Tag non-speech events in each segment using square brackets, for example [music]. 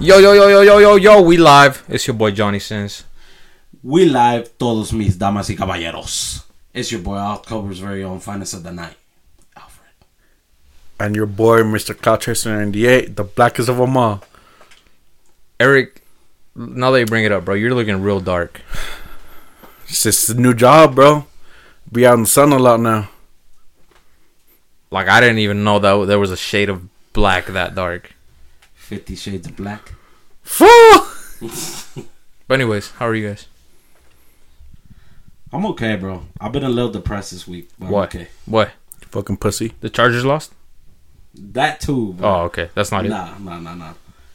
Yo, yo, yo, yo, yo, yo, yo, we live. It's your boy Johnny Sins. We live, todos mis damas y caballeros. It's your boy October's very own finest of the night, Alfred. And your boy, Mr. Cloud Chaser 98, the blackest of them all. Eric, now that you bring it up, bro, you're looking real dark. It's just a new job, bro. Be out in the sun a lot now. Like, I didn't even know that there was a shade of black that dark. Fifty Shades of Black. Fool! [laughs] But, anyways, how are you guys? I'm okay, bro. I've been a little depressed this week. But I'm okay. What? Fucking pussy. The Chargers lost? That too. Bro. Oh, okay. That's not it. Nah, nah, nah, nah.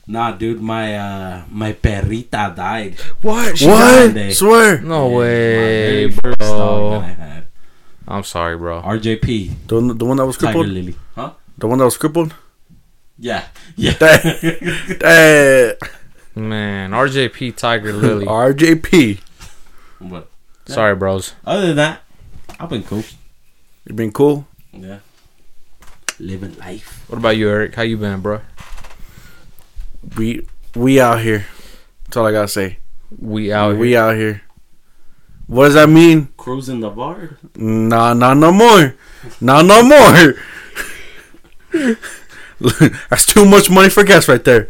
Nah, dude, my uh my perrita died. What? died What? today. Swear. No My way, very first dog bro. that I had. I'm sorry, bro. RJP. The one, the one that was Tiger crippled? Lily. Huh? The one that was crippled? Yeah. [laughs] Yeah. Eh, Man, RJP Tiger [laughs] Lily. RJP. but sorry, bros. other than that, I've been cool. You've been cool? Yeah. Living life. What about you, Eric? How you been, bro? We we out here. That's all I gotta say. We out we here. out here. What does that mean? Cruising the bar. Nah, nah, no more. Nah, no more. [laughs] [laughs] That's too much money for gas right there.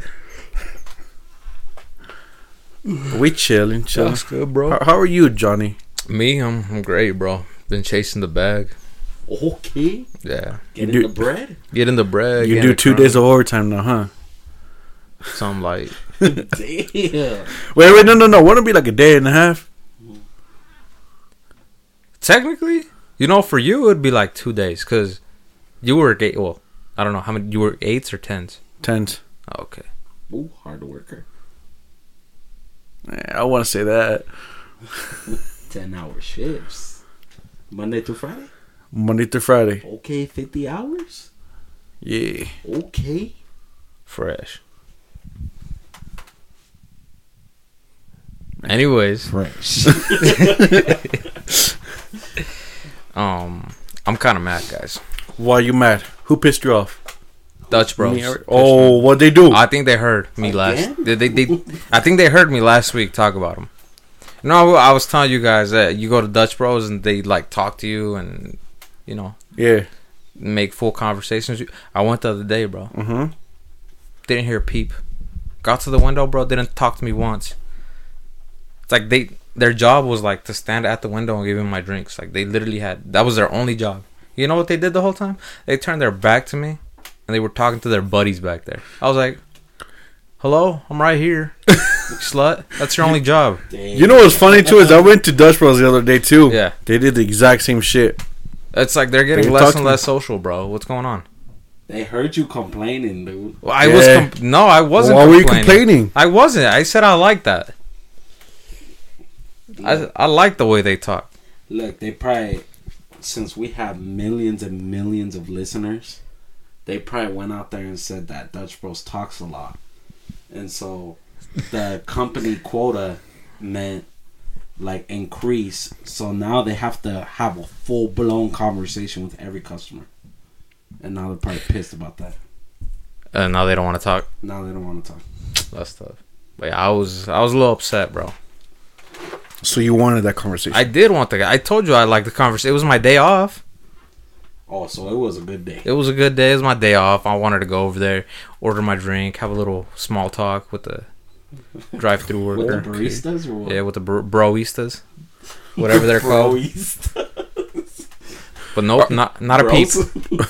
We chilling, chilling. That's good, bro. How, how are you, Johnny? Me, I'm, I'm great, bro. Been chasing the bag. Okay. Yeah. Getting do- the bread. Getting the bread. You do two crumb. days of overtime now, huh? Something like. Damn. [laughs] Wait, wait, no, no, no. Wouldn't it be like a day and a half? Technically, you know, for you, it would be like two days because you work eight. Well, I don't know how many. You were eights or tens? Tens. Oh, okay. Ooh, hard worker. Eh, I want to say that. [laughs] Ten hour shifts. Monday through Friday. Monday through Friday. Okay, fifty hours. Yeah. Okay. Fresh. Anyways, Fresh. [laughs] um, I'm kind of mad, guys. Why you mad? Who pissed you off? Dutch Bros. Me oh, what they do? I think they heard me last. They, they, they, I think they heard me last week talk about them. No, I was telling you guys that you go to Dutch Bros and they like talk to you and you know yeah. make full conversations. I went the other day, bro. Mm-hmm. Didn't hear a peep. Got to the window, bro. Didn't talk to me once. It's like they their job was like to stand at the window and give me my drinks. Like they literally had that was their only job. You know what they did the whole time? They turned their back to me and they were talking to their buddies back there. I was like, "Hello, I'm right here, [laughs] slut. That's your only job." You know what's funny too is I went to Dutch Bros the other day too. Yeah. They did the exact same shit. It's like they're getting were less and less social, bro. What's going on? They heard you complaining, dude. Well, I Yeah. was com- no, I wasn't. Why were you complaining. complaining? I wasn't. I said I like that. I I like the way they talk. Look, they probably since we have millions and millions of listeners, they probably went out there and said that Dutch Bros talks a lot, and so the company quota meant like increase. So now they have to have a full blown conversation with every customer, and now they're probably pissed about that. And now they don't want to talk. Now they don't want to talk. That's tough. But yeah, I was I was a little upset, bro. So you wanted that conversation. I did want the. I told you I liked the conversation. It was my day off. Oh, so it was a good day. It was a good day. It was my day off. I wanted to go over there, order my drink, have a little small talk with the drive-through worker. With the baristas or what? Yeah, with the bro- broistas, whatever they're called. Broistas. But nope, not not a peep. [laughs]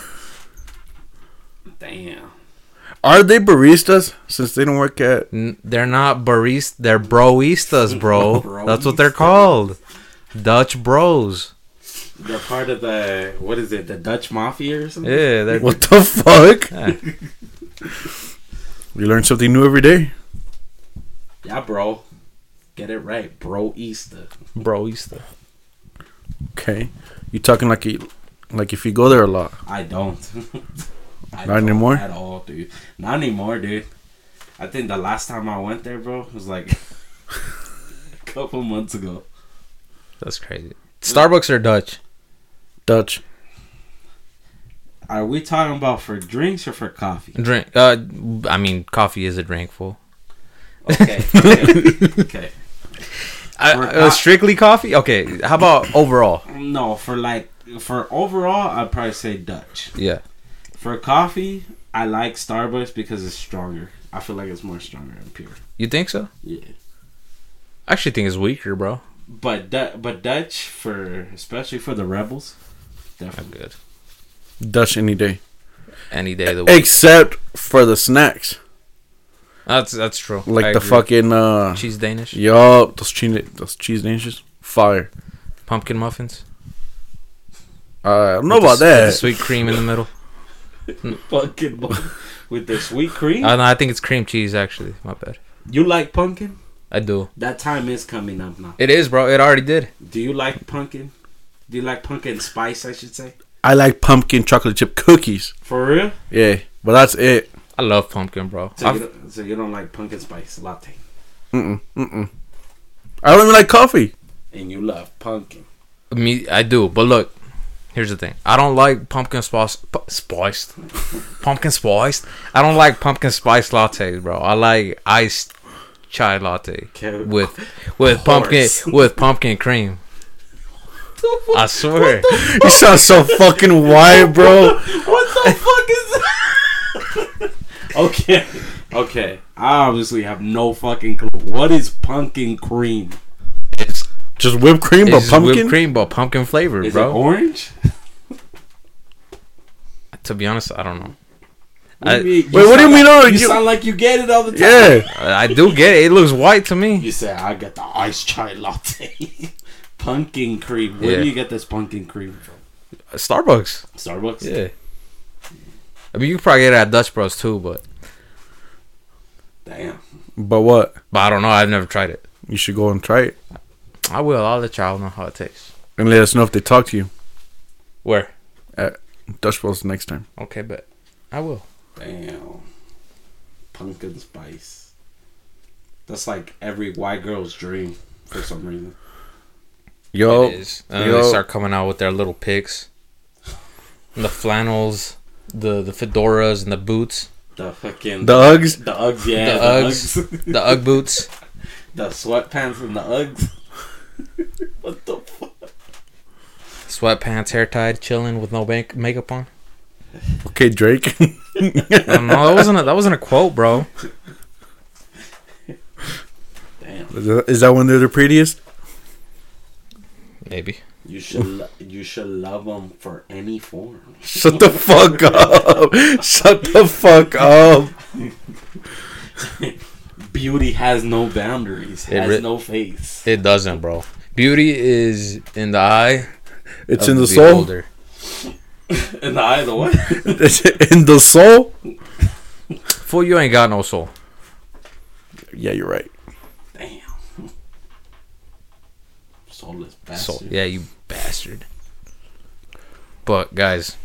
Damn. Are they baristas since they don't work at? N- They're not baristas. They're broistas, [laughs] bro. Broistas. That's what they're called. Dutch bros. They're part of the what is it? The Dutch mafia or something? Yeah, they're. What the fuck? Yeah. [laughs] We learn something new every day. Yeah, bro. Get it right, bro. Easter. Broista. Okay. You talking like you, like if you go there a lot. I don't. [laughs] I Not anymore? at all, dude. Not anymore, dude. I think the last time I went there, bro, was like [laughs] a couple months ago. That's crazy. Starbucks or Dutch? Dutch. Are we talking about for drinks or for coffee? Drink. Uh, I mean, coffee is a drinkful. [laughs] Okay. Okay. okay. I, For- uh, strictly coffee. Okay, how about overall? No, for like for overall, I'd probably say Dutch. Yeah, For coffee, I like Starbucks because it's stronger. I feel like it's more stronger and pure. you think so? Yeah. I actually think it's weaker, bro. But Du- but Dutch for especially for the rebels, I'm definitely. good. Dutch any day, Any day of the week. except for the snacks, That's that's true. like I the agree. fucking uh, cheese Danish, yo, those cheese those cheese dishes, fire. pumpkin muffins. Uh, I don't know With the about with the that. sweet cream in the middle. [laughs] Fucking bu- [laughs] with the sweet cream. Uh, no, I think it's cream cheese. Actually, my bad. you like pumpkin? I do. That time is coming up now. It is, bro. It already did. Do you like pumpkin? Do you like pumpkin spice? I should say. I like pumpkin chocolate chip cookies. For real? Yeah, but that's it. I love pumpkin, bro. So you, don't, so you don't like pumpkin spice latte, Mm-mm, mm-mm. I don't even like coffee. and you love pumpkin. Me, I do. But look, here's the thing. I don't like pumpkin spice, pu- spiced, pumpkin spiced. I don't like pumpkin spice lattes, bro. I like iced chai latte with with pumpkin [laughs] with pumpkin cream. I swear. [laughs] You sound so fucking white, bro. [laughs] What the fuck is that? okay, okay. I obviously have no fucking clue. What is pumpkin cream? It's, Just whipped cream, it's but just pumpkin. whipped cream, but pumpkin flavored, Is bro. it orange? to be honest, I don't know. What do I- you mean? Wait, what do you sound mean, Like, oh, you, you- sound like you get it all the time. Yeah, I do get it. It looks white to me. You say I get the iced chai latte. [laughs] pumpkin cream. Where Yeah. do you get this pumpkin cream from? Starbucks. Starbucks. Yeah. I mean, you can probably get it at Dutch Bros too, but Damn. but what? but I don't know. I've never tried it. You should go and try it I will. I'll let y'all know how it tastes. and let us know if they talk to you. Where? At Dutch Bros next time. Okay, but I will. Damn. Pumpkin spice. That's like every white girl's dream for some reason. Yo, it is. And yo. they start coming out with their little pics, the flannels, the the fedoras, and the boots, The fucking the Uggs. the Uggs, yeah, The the, Uggs. Uggs, the UGG boots. [laughs] the sweatpants and the Uggs. [laughs] what the fuck? sweatpants, hair tied, chilling with no bank- makeup on. Okay, Drake. [laughs] Oh, I don't. That wasn't a, that wasn't a quote, bro. Damn. Is that when they're the prettiest? Maybe. You should lo- you should love them for any form. Shut the fuck up. [laughs] Shut the fuck up. Beauty has no boundaries. It Has re- no face. It doesn't, bro. Beauty is in the eye. It's of in the soul. beholder. [laughs] In the eye of the what? It's in the soul. Fool, you ain't got no soul. Yeah, you're right. Damn. Soulless Soul. bastard. Yeah, you bastard. But guys,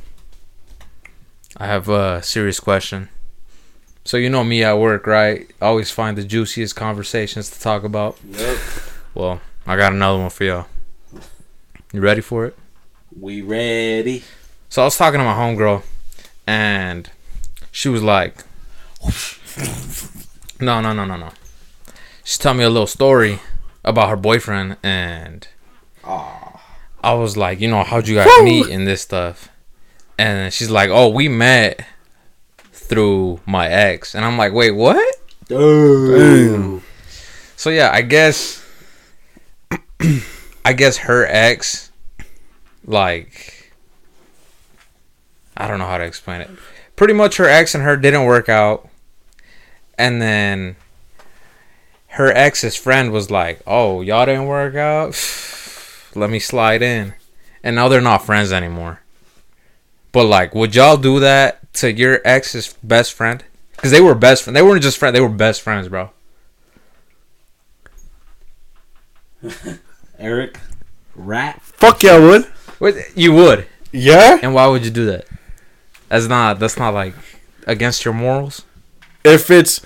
I have a serious question. So you know me at work, right? I always find the juiciest conversations to talk about. Yep. Well, I got another one for y'all. You ready for it? We ready. So I was talking to my homegirl, and she was like, "No, no, no, no, no." She told me a little story about her boyfriend, and Aw. I was like, "You know, how'd you guys Woo! meet and this stuff?" And she's like, "Oh, we met through my ex," and I'm like, "Wait, what?" Damn. So yeah, I guess, [clears throat] I guess her ex, like, I don't know how to explain it. Pretty much, her ex and her didn't work out, and then her ex's friend was like, "Oh, y'all didn't work out. [sighs] Let me slide in," and now they're not friends anymore. But like, would y'all do that to your ex's best friend? Because they were best friends. They weren't just friends. They were best friends, bro. [laughs] Eric, rat. Fuck yeah, I would. Wait, you would, Yeah. and why would you do that? That's not. That's not like against your morals. If it's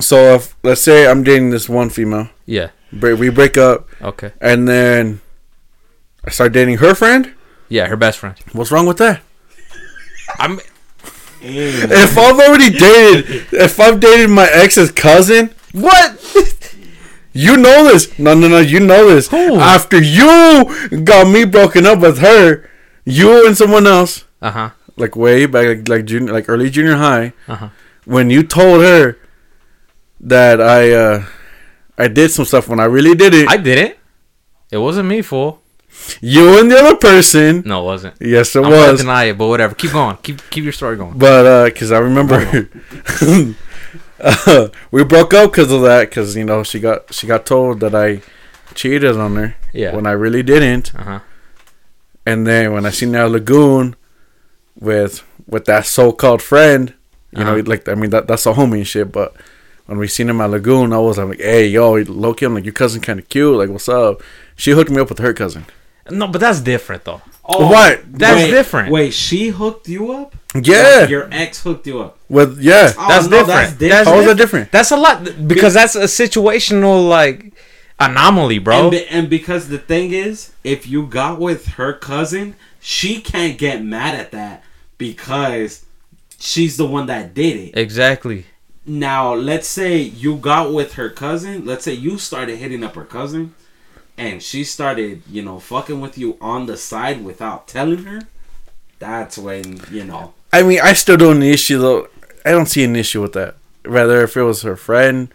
so, if let's say I'm dating this one female, Yeah. break, we break up, Okay. and then I start dating her friend. Yeah, her best friend. What's wrong with that? I'm. If I've already dated, if I've dated my ex's cousin, What? you know this. No, no, no, you know this. Who? After you got me broken up with her, you and someone else, Uh huh. like way back, like, like junior, like early junior high, Uh huh. when you told her that I, uh, I did some stuff when I really did it. I did it. It wasn't me, fool. You and the other person. No, it wasn't. Yes, it was. I'm was. deny it, but whatever. Keep going. Keep keep your story going. But uh, because I remember [laughs] uh, we broke up because of that. Because you know she got she got told that I cheated on her Yeah. when I really didn't. Uh huh. And then when I seen that lagoon with with that so called friend, you know, Uh-huh. like I mean that that's a homie and shit. But when we seen him at lagoon, I was like, hey yo, Loki, I'm like your cousin kind of cute. Like what's up? She hooked me up with her cousin. No, but that's different though. Oh, What? That's wait, different. Wait, she hooked you up? Yeah, Like, your ex hooked you up. with yeah. Oh, That's no, different. That's That's How was that different. different? That's a lot because that's a situational like anomaly, bro. And, be- and because the thing is, if you got with her cousin, she can't get mad at that because she's the one that did it. exactly. Now, let's say you got with her cousin. Let's say you started hitting up her cousin, and she started, you know, fucking with you on the side without telling her. That's when you know. I mean, I still don't see an issue though. I don't see an issue with that. Rather, if it was her friend,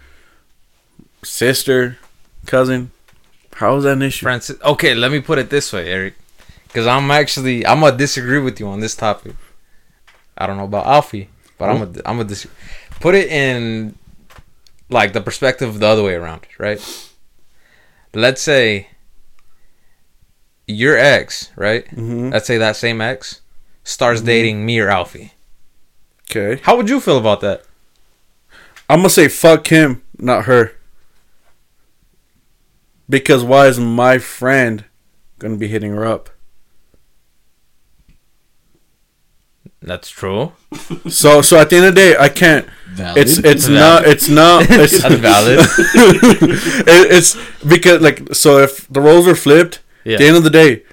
sister, cousin, how is that an issue? Francis. Okay, let me put it this way, Eric, because I'm actually I'm gonna disagree with you on this topic. I don't know about Alfie, but I'm gonna I'm gonna dis- put it in like the perspective of the other way around, right? Let's say your ex, right? Mhm. Let's say that same ex starts dating me or Alfie. Okay, How would you feel about that? I'm gonna say fuck him, not her. Because why is my friend gonna be hitting her up? That's true. [laughs] So, so at the end of the day, I can't. Valid. It's it's Valid. not it's not [laughs] it's That's valid. [laughs] it, it's because like so if the roles were flipped, Yeah. at the end of the day,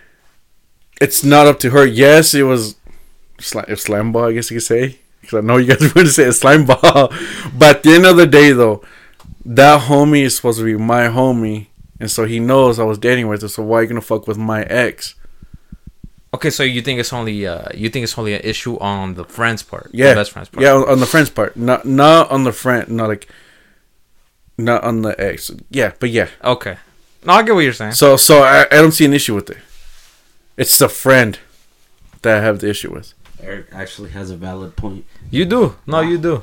it's not up to her. Yes, it was slam, it was slam ball, I guess you could say. Because I know you guys were going to say it's slime ball, but at the end of the day, though, that homie is supposed to be my homie, and so he knows I was dating with her. So why are you gonna fuck with my ex? Okay, so you think it's only uh you think it's only an issue on the friend's part, Yeah, the best friend's part. yeah, on on the friend's part, not not on the friend, not like, not on the ex. Yeah, but yeah. Okay. No, I get what you're saying. So so I, I don't see an issue with it. It's the friend that I have the issue with. Eric actually has a valid point. You do. No, you do.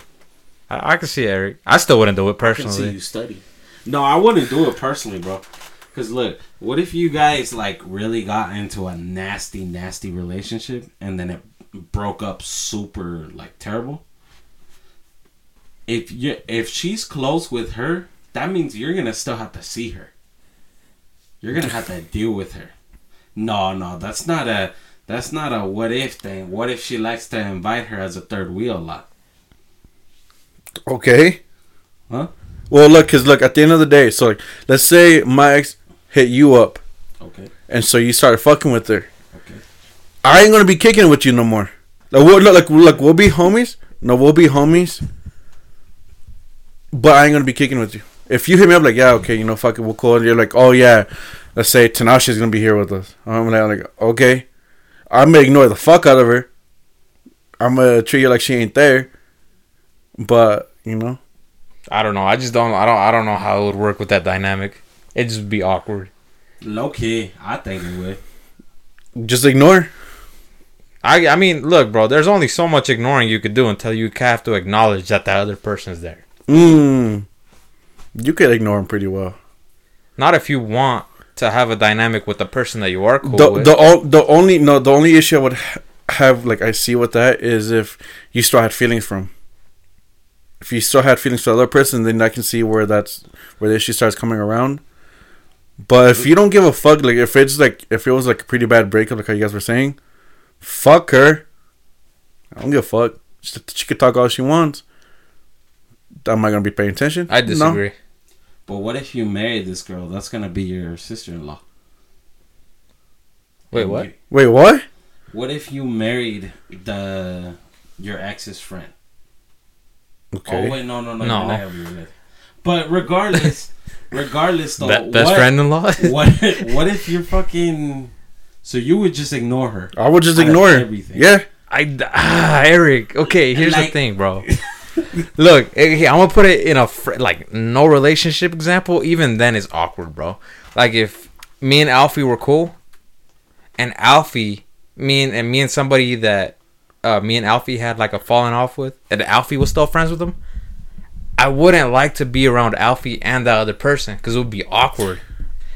I, I can see Eric. I still wouldn't do it I can see personally. you study. No, I wouldn't do it personally, bro. Cause look, what if you guys like really got into a nasty, nasty relationship and then it broke up super like terrible? If you if she's close with her, that means you're gonna still have to see her. You're gonna have to [laughs] deal with her. No, no, that's not a that's not a what if thing. What if she likes to invite her as a third wheel a lot? Okay. Huh? Well, look, cause look, at the end of the day, so like, let's say my ex hit you up, Okay. and so you started fucking with her. Okay. I ain't gonna be kicking with you no more. Like, we'll, look, like, we'll be homies. No, we'll be homies. But I ain't gonna be kicking with you. If you hit me up like, yeah, okay, you know, fuck it, we'll call. And you're like, oh yeah, let's say Tanasha's gonna be here with us. I'm like, like, okay, I'm gonna ignore the fuck out of her. I'm gonna treat you like she ain't there. But you know, I don't know. I just don't. I don't. I don't know how it would work with that dynamic. It'd just be awkward. Low key, I think it would. just ignore. I. I mean, look, bro. There's only so much ignoring you could do until you have to acknowledge that the other person's there. Mm, you could ignore him pretty well. Not if you want to have a dynamic with the person that you are cool the with. the o- the only no the only issue I would have like I see with that is if you still had feelings from. If you still had feelings for the other person, then I can see where that's where the issue starts coming around. But if you don't give a fuck, like if it's like if it was like a pretty bad breakup, like how you guys were saying, fuck her. I don't give a fuck. She, she could talk all she wants. Am I gonna be paying attention? I No. disagree. But what if you marry this girl? That's gonna be your sister-in-law. Wait, what? you- Wait, what? What if you married the your ex's friend. Okay. Oh wait, no, no, no, No. You're not gonna be related. But regardless, [laughs] regardless though, Be- best what, friend-in-law. [laughs] what what if you're fucking? So you would just ignore her? I would just ignore her. everything. Yeah. I ah, Eric. Okay, here's the thing, bro. [laughs] Look, okay, I'm gonna put it in a fr- like no relationship example. Even then, it's awkward, bro. Like if me and Alfie were cool, and Alfie, me and, and me and somebody that uh, me and Alfie had like a falling off with, and Alfie was still friends with him. I wouldn't like to be around Alfie and that other person because it would be awkward,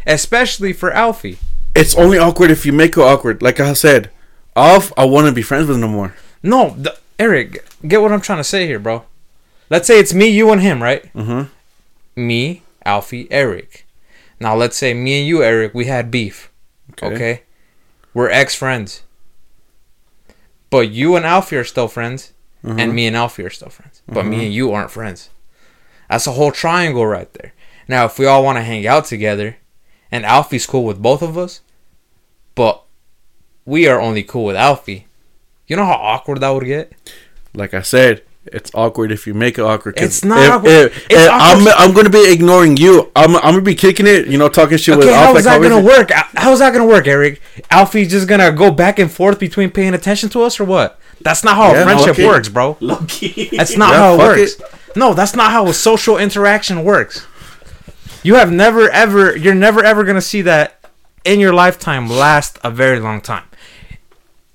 especially for Alfie. It's only awkward if you make it awkward. Like I said, off, I want to be friends with no more. No, the, Eric, get what I'm trying to say here, bro. Let's say it's me, you, and him, right? Mhm. Me, Alfie, Eric. Now let's say me and you, Eric, we had beef. Okay. Okay. We're ex friends. But you and Alfie are still friends, Mhm. and me and Alfie are still friends. But Mhm. me and you aren't friends. That's a whole triangle right there. Now, if we all want to hang out together, and Alfie's cool with both of us, but we are only cool with Alfie, you know how awkward that would get? Like I said, it's awkward if you make it awkward. 'cause It's not if- awkward. if- It's if awkward. I'm, I'm gonna be ignoring you. I'm, I'm gonna be kicking it. You know, talking shit with. Alfie. Okay, how Alf is like that gonna work? How's that gonna work, Eric? Alfie's just gonna go back and forth between paying attention to us or what? That's not how Yeah, a friendship works, bro. Loki. That's not Yeah, how it fuck works. No, that's not how a social interaction works. You have never ever you're never ever gonna see that in your lifetime last a very long time.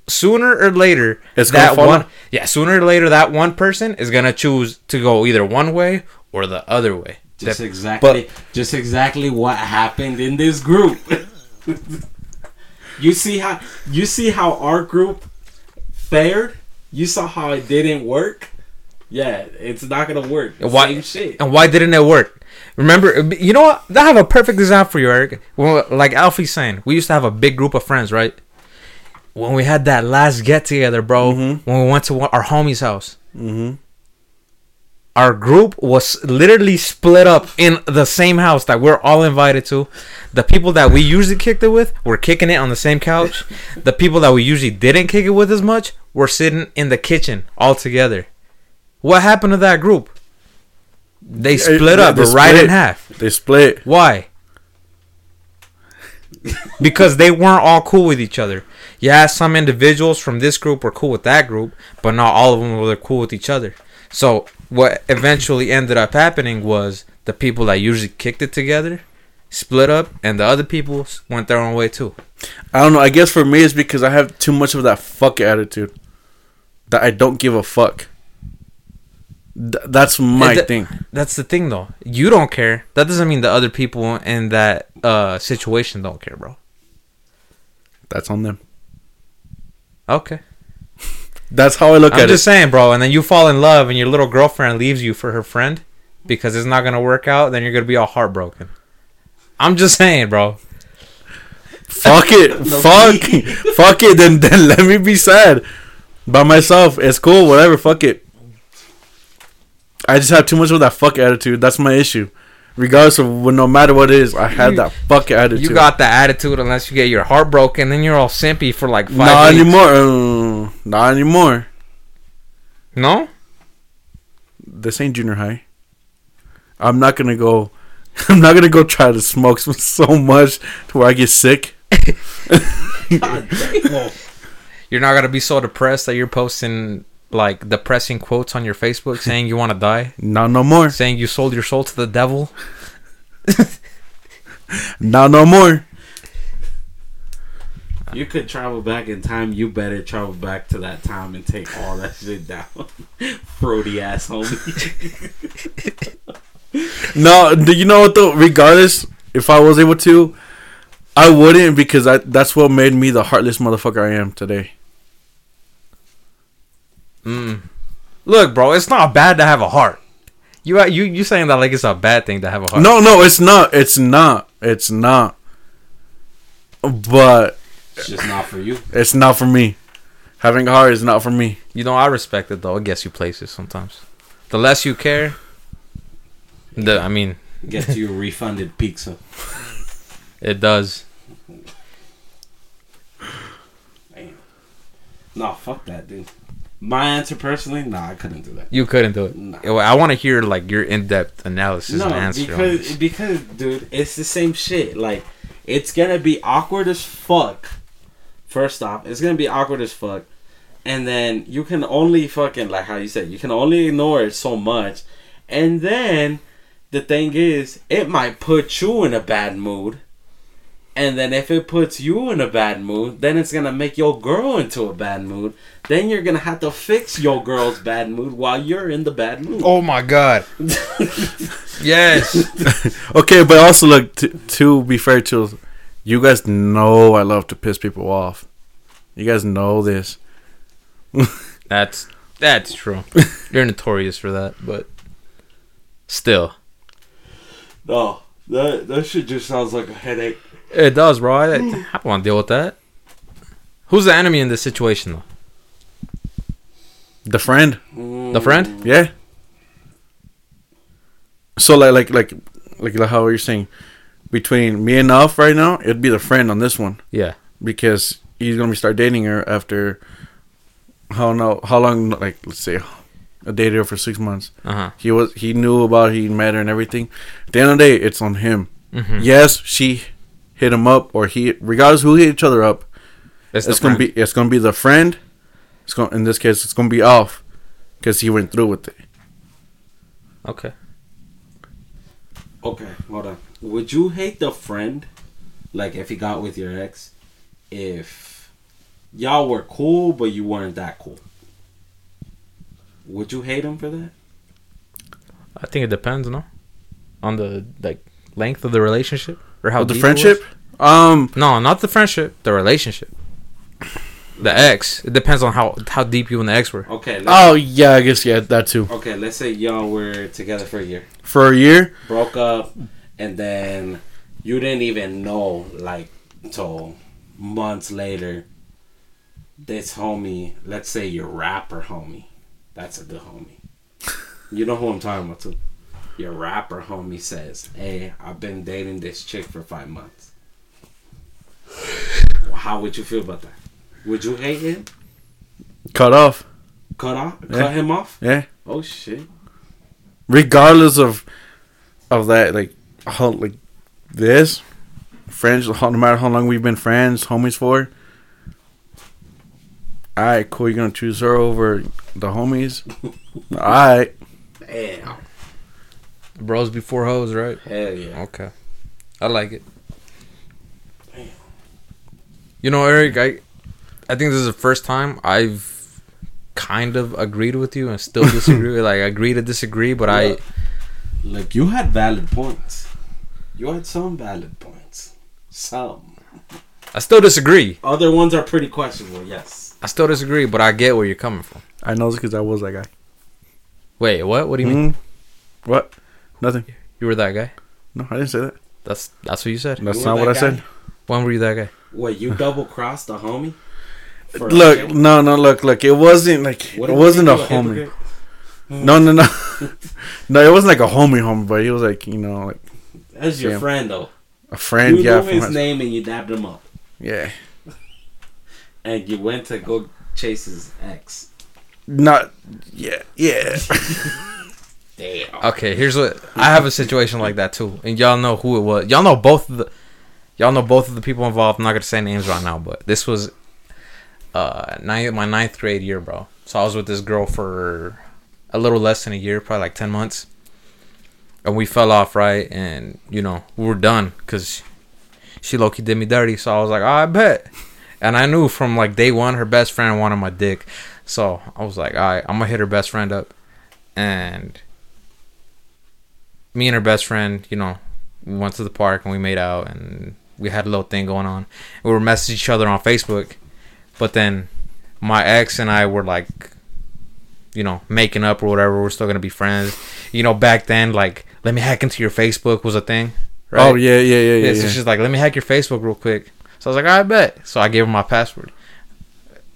Sooner or later, It's that one yeah, sooner or later that one person is gonna choose to go either one way or the other way. Just Dep- exactly, just exactly what happened in this group. [laughs] you see how you see how our group fared. You saw how it didn't work. Yeah, it's not gonna work. Why- Same shit. And why didn't it work? Remember, you know what? I have a perfect example for you, Eric. Well, like Alfie's saying, we used to have a big group of friends, right? When we had that last get together, bro, Mhm. when we went to our homie's house, Mhm. our group was literally split up in the same house that we're all invited to. The people that we usually kicked it with were kicking it on the same couch. [laughs] the people that we usually didn't kick it with as much were sitting in the kitchen all together. What happened to that group? They split they up right split. in half. They split. Why? because they weren't all cool with each other. Yeah, some individuals from this group were cool with that group, but not all of them were cool with each other. So what eventually ended up happening was the people that usually kicked it together split up, and the other people went their own way too. I don't know. I guess for me, it's because I have too much of that fuck attitude. That I don't give a fuck. Th- that's my th- thing. That's the thing, though. You don't care. That doesn't mean the other people in that uh, situation don't care, bro. That's on them. Okay. [laughs] That's how I look I'm at it. I'm just saying, bro. And then you fall in love, and your little girlfriend leaves you for her friend because it's not gonna work out. Then you're gonna be all heartbroken. I'm just saying, bro. Fuck it. [laughs] fuck. [laughs] fuck it. Then then let me be sad by myself. It's cool. Whatever. Fuck it. I just have too much of that fuck attitude. That's my issue. Regardless of what, no matter what it is, I had that fuck attitude. You got the attitude unless you get your heart broken. Then you're all simpy for like five. not weeks. anymore. Uh, not anymore. No. This ain't junior high. I'm not gonna go. [laughs] I'm not gonna go try to smoke [laughs] so much to where I get sick. [laughs] God. You're not gonna be so depressed that you're posting like depressing quotes on your Facebook [laughs] saying you want to die, Not no more. saying you sold your soul to the devil. [laughs] Not no more. You could travel back in time. You better travel back to that time and take all that shit down. [laughs] Frody ass homie. No, do you know what though? Regardless, if I was able to, I wouldn't because I, that's what made me the heartless motherfucker I am today. Mm. Look, bro, it's not bad to have a heart. You you you saying that like it's a bad thing to have a heart? No, no, it's not. It's not. It's not. But it's just not for you. it's not for me. Having a heart is not for me. You know, I respect it though. It gets you places sometimes. The less you care, the I mean, gets you a refunded pizza. [laughs] it does. Damn. No, fuck that, dude. My answer personally, nah, I couldn't do that. You couldn't do it. Nah. I want to hear like your in-depth analysis No, and answer. because because dude, it's the same shit. Like, it's gonna be awkward as fuck. First off, it's gonna be awkward as fuck, and then you can only fucking like how you said you can only ignore it so much, and then the thing is, it might put you in a bad mood. And then if it puts you in a bad mood, then it's gonna make your girl into a bad mood. Then you're gonna have to fix your girl's bad mood while you're in the bad mood. Oh my god. [laughs] yes. [laughs] Okay, but also look to, to be fair to you guys know I love to piss people off. You guys know this. [laughs] That's that's true. You're notorious for that, but still, No, that that shit just sounds like a headache. It does, bro. I, I don't want to deal with that. Who's the enemy in this situation, though? The friend, The friend? yeah. So like like like like like how you're saying between me and Alf right now, it'd be the friend on this one Yeah. because he's gonna be start dating her after how no how long like let's say a dated her for six months. Uh huh. He was he knew about he met her and everything. At the end of the day, it's on him. hmm Yes, she hit him up or he regardless who hit each other up. It's, It's, gonna friend. be it's gonna be the friend. It's going in this case it's gonna be off because he went through with it. okay. Okay, hold on. Would you hate the friend, like if he got with your ex, if y'all were cool but you weren't that cool? Would you hate him for that? I think it depends, no, on the like length of the relationship or how With the deep was. friendship, um, No, not the friendship. The relationship. The ex. It depends on how how deep you and the ex were. Okay. Oh yeah, I guess yeah, that too. Okay, let's say y'all were together for a year, For a year, broke up, and then you didn't even know, like, till months later. This homie, let's say your rapper homie, that's a good homie. You know who I'm talking about too. Your rapper homie says, "Hey, I've been dating this chick for five months." How would you feel about that? Would you hate him? cut off. Cut off? Yeah. Cut him off? Yeah, Oh shit! regardless of of that, like how like this friends. how- No matter how long we've been friends, homies for. All right, cool. You're gonna choose her over the homies. [laughs] All right. Damn. Bros before hoes, right? Hell yeah. Okay. I like it. You know, Eric, I I think this is the first time I've kind of agreed with you and still [laughs] disagree. like agree to disagree, but I Like you had valid points. You had some valid points. Some. I still disagree. Other ones are pretty questionable. Yes. I still disagree, but I get where you're coming from. I know this because I was that guy. Wait, what? What do you mean? Mm. What? Nothing. You were that guy? No, I didn't say that. That's that's what you said. That's You not were what I that said. guy? When were you that guy? What you double crossed a homie? For a Look, chick? no, no, look, look. It wasn't like What it if wasn't a you homie. hypocrite? No, no, no, [laughs] no. It wasn't like a homie, homie, but he was like you know like That's your Yeah. friend though. a friend. you yeah, knew from his high- name and you dabbed him up, yeah. [laughs] and you went to go chase his ex. Not yeah, yeah. [laughs] Damn. Okay, here's what I have a situation like that too, and y'all know who it was. Y'all know both of the, y'all know both of the people involved. I'm not gonna say names right now, but this was, uh, ninth, my ninth grade year, bro. So I was with this girl for a little less than a year, probably like ten months, and we fell off, right? And you know we were done because she low did me dirty. So I was like, oh, I bet, and I knew from like day one her best friend wanted my dick, so I was like, all right, I'm gonna hit her best friend up, and me and her best friend, you know, we went to the park and we made out and we had a little thing going on. We were messaging each other on Facebook, but then my ex and I were like, you know, making up or whatever. We're still gonna be friends. You know, back then, like, let me hack into your Facebook was a thing. Right? Oh yeah, yeah, yeah, yeah. Yeah, so yeah. she's like, let me hack your Facebook real quick. So I was like, I bet. So I gave her my password.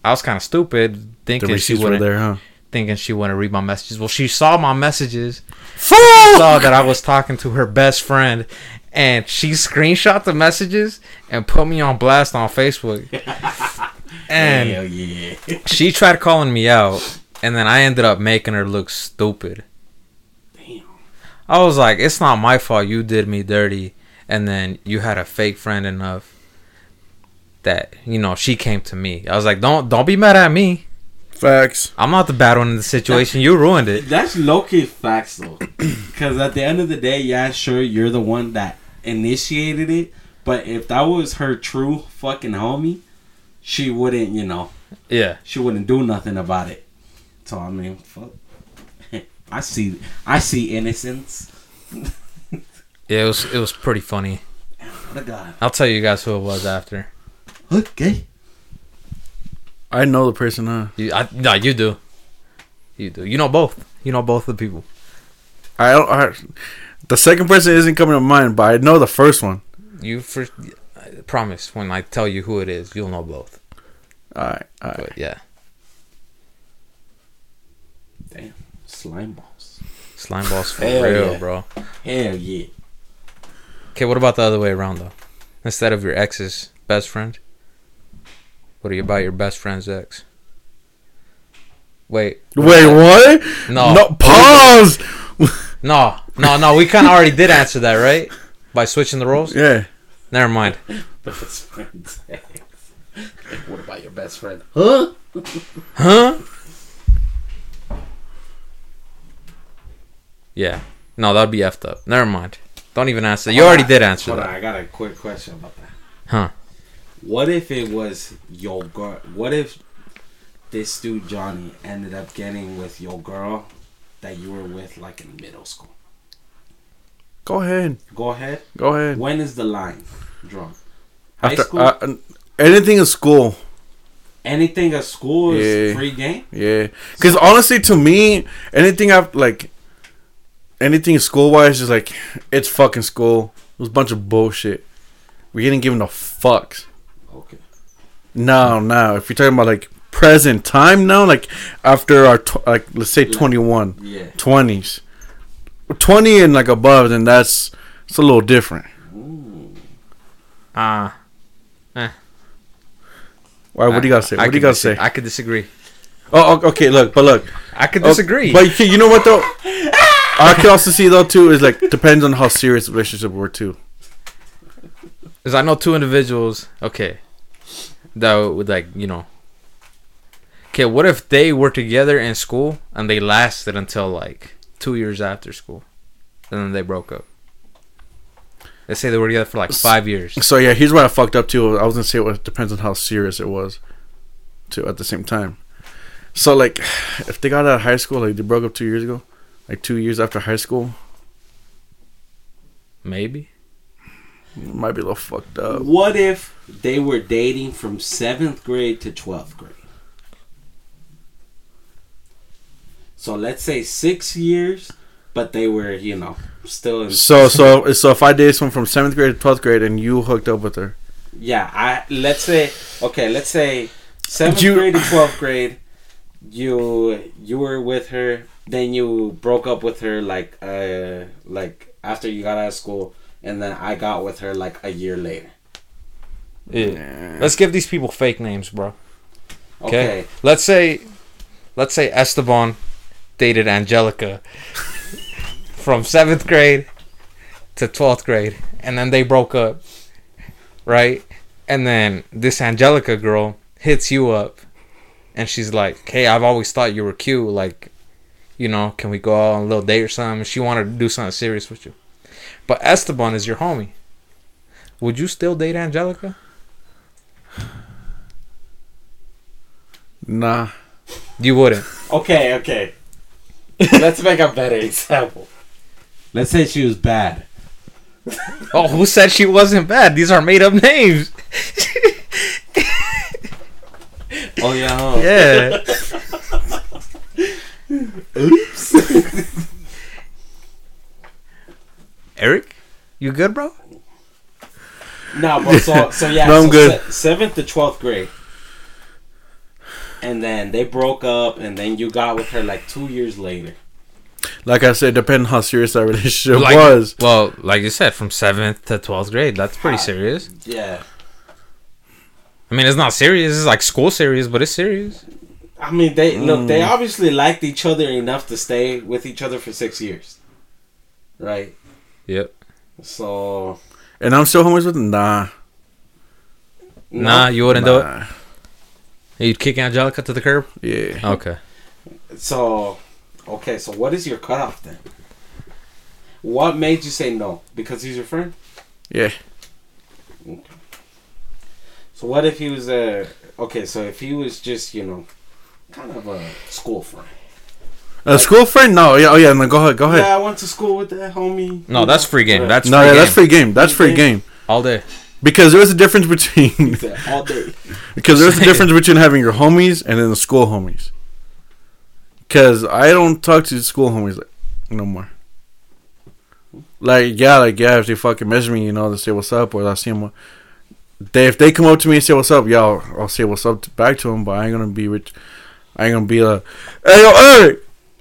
I was kind of stupid thinking she wouldn't there, huh? Thinking she wouldn't read my messages. Well, she saw my messages Fuck! saw that I was talking to her best friend, and she screenshot the messages and put me on blast on Facebook. [laughs] And Hell yeah. she tried calling me out, and then I ended up making her look stupid. Damn. I was like, it's not my fault you did me dirty, and then you had a fake friend enough that you know she came to me. I was like, don't don't be mad at me. Facts. I'm not the bad one in the situation. You ruined it. That's low key facts though. [clears throat] Because at the end of the day, yeah, sure, you're the one that initiated it. But if that was her true fucking homie, she wouldn't, you know, Yeah. she wouldn't do nothing about it. So I mean, fuck. [laughs] I see, I see innocence. [laughs] Yeah, it was it was pretty funny. What a god. I'll tell you guys who it was after. Okay. I know the person, huh? You, I, no, you do. You do. You know both. You know both the people. I don't. I, the second person isn't coming to mind, but I know the first one. You first. I promise when I tell you who it is, you'll know both. All right. All right. But yeah, Damn. Slime balls. slime balls for Hell real, yeah. bro. Hell yeah. Okay, what about the other way around though? Instead of your ex's best friend, what are you about your best friend's ex? Wait, Wait, what? no, No. Pause. [laughs] no, no, no. We kind of already did answer that, right? By switching the roles. yeah. Never mind. Best friend's ex. What about your best friend? Huh? Huh? Yeah. No, that'd be effed up. Never mind. Don't even answer. You already did answer Hold on, that. I got a quick question about that. Huh. What if it was your girl? What if this dude Johnny ended up getting with your girl that you were with like in middle school? Go ahead. Go ahead. Go ahead. When is the line drawn? High After school? uh, anything in school. Anything at school is Yeah. free game. Yeah. Because honestly, to me, anything I've like, anything school wise is like, it's fucking school. It was a bunch of bullshit. We didn't give no fucks. Okay. No, no. If you're talking about like present time now, like after our tw- like let's say 21, Yeah. 20s, 20 and like above, then that's it's a little different. Ah. Why? What do you gotta say? I What do you could gotta dis- say? I could disagree. Oh, okay. Look, but look. I could Oh, disagree. But you, know what though? I can also see though too is like depends on how serious the relationship were too. Because I know two individuals, okay, that would like, you know. Okay, what if they were together in school and they lasted until like two years after school? And then they broke up. Let's say they were together for like five years. So yeah, here's what I fucked up too. I was gonna say it depends on how serious it was, too. At the same time, so like, [sighs] if they got out of high school, like they broke up two years ago, like two years after high school, Maybe. Might be a little fucked up. What if they were dating from seventh grade to twelfth grade? So let's say six years, but they were, you know, still in. So so so if I dated someone from seventh grade to twelfth grade and you hooked up with her, Yeah, I let's say okay, let's say seventh You- grade to twelfth grade, you you were with her, then you broke up with her like uh like after you got out of school, and then I got with her like a year later. Yeah. Let's give these people fake names, bro. Okay. Okay, Let's say, let's say Esteban dated Angelica from seventh grade to twelfth grade, and then they broke up, right? And then this Angelica girl hits you up, and she's like, "Hey, I've always thought you were cute. Like, you know, can we go out on a little date or something?" She wanted to do something serious with you, but Esteban is your homie. Would you still date Angelica? nah. You wouldn't. okay, okay. [laughs] let's make a better example. Let's say she was bad. Oh, who said she wasn't bad? These are made up names. Oh yeah. huh? Yeah. [laughs] Oops. [laughs] Eric, you good, bro? no, but so [laughs] so yeah. No, I'm so good. se- seventh to twelfth grade, and then they broke up, and then you got with her like two years later. Like I said, depending how serious that [laughs] relationship Like- was. Well, like you said, from seventh to twelfth grade, that's pretty Ah. serious. Yeah. I mean, it's not serious. It's like school serious, but it's serious. I mean, they look. They Mm. obviously liked each other enough to stay with each other for six years, right? Yep. So And I'm still homies with nah. Nah, you wouldn't do it. nah. You'd kick Angelica to the curb. Yeah. Okay. So, okay. So, what is your cutoff then? What made you say no? Because he's your friend. Yeah. Okay. So, what if he was a okay? So, if he was just you know, kind of a school friend. A school friend? No. Yeah. Oh yeah. No. Go ahead. Go ahead. Yeah, I went to school with that homie. No, that's free game. so- That's no. free Yeah. game. That's free game. That's Free free game. game. all day. Because there is a difference between [laughs] all day. [laughs] because there's a difference between having your homies and then the school homies. Because I don't talk to school homies like, no more. Like yeah, like yeah, if they fucking message me, you know, to say what's up, or I see them. They if they come up to me and say what's up, yeah, I'll, I'll say what's up to, back to them. But I ain't gonna be rich. I ain't gonna be like, hey yo, hey,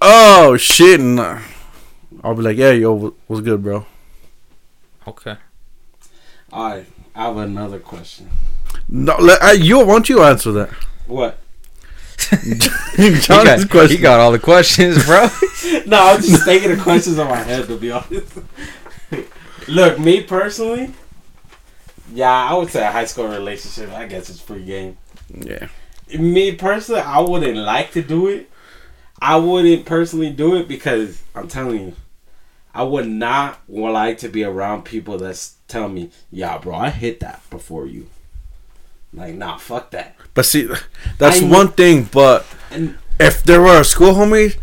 oh shit, and I'll be like, yeah, yo, what- what's good, bro? Okay. All right, I have another question. No, let, I, you why don't you answer that? What? [laughs] he, got, he got all the questions, bro. [laughs] no, I'm just thinking the questions on my head to be honest. Look, me personally, yeah, I would say a high school relationship. I guess it's free game. yeah. Me personally, I wouldn't like to do it. I wouldn't personally do it because I'm telling you, I would not like to be around people that's telling me, "Yeah, bro, I hit that before you." Like, nah, fuck that. But see, that's I- one thing. But And if there were a school homie,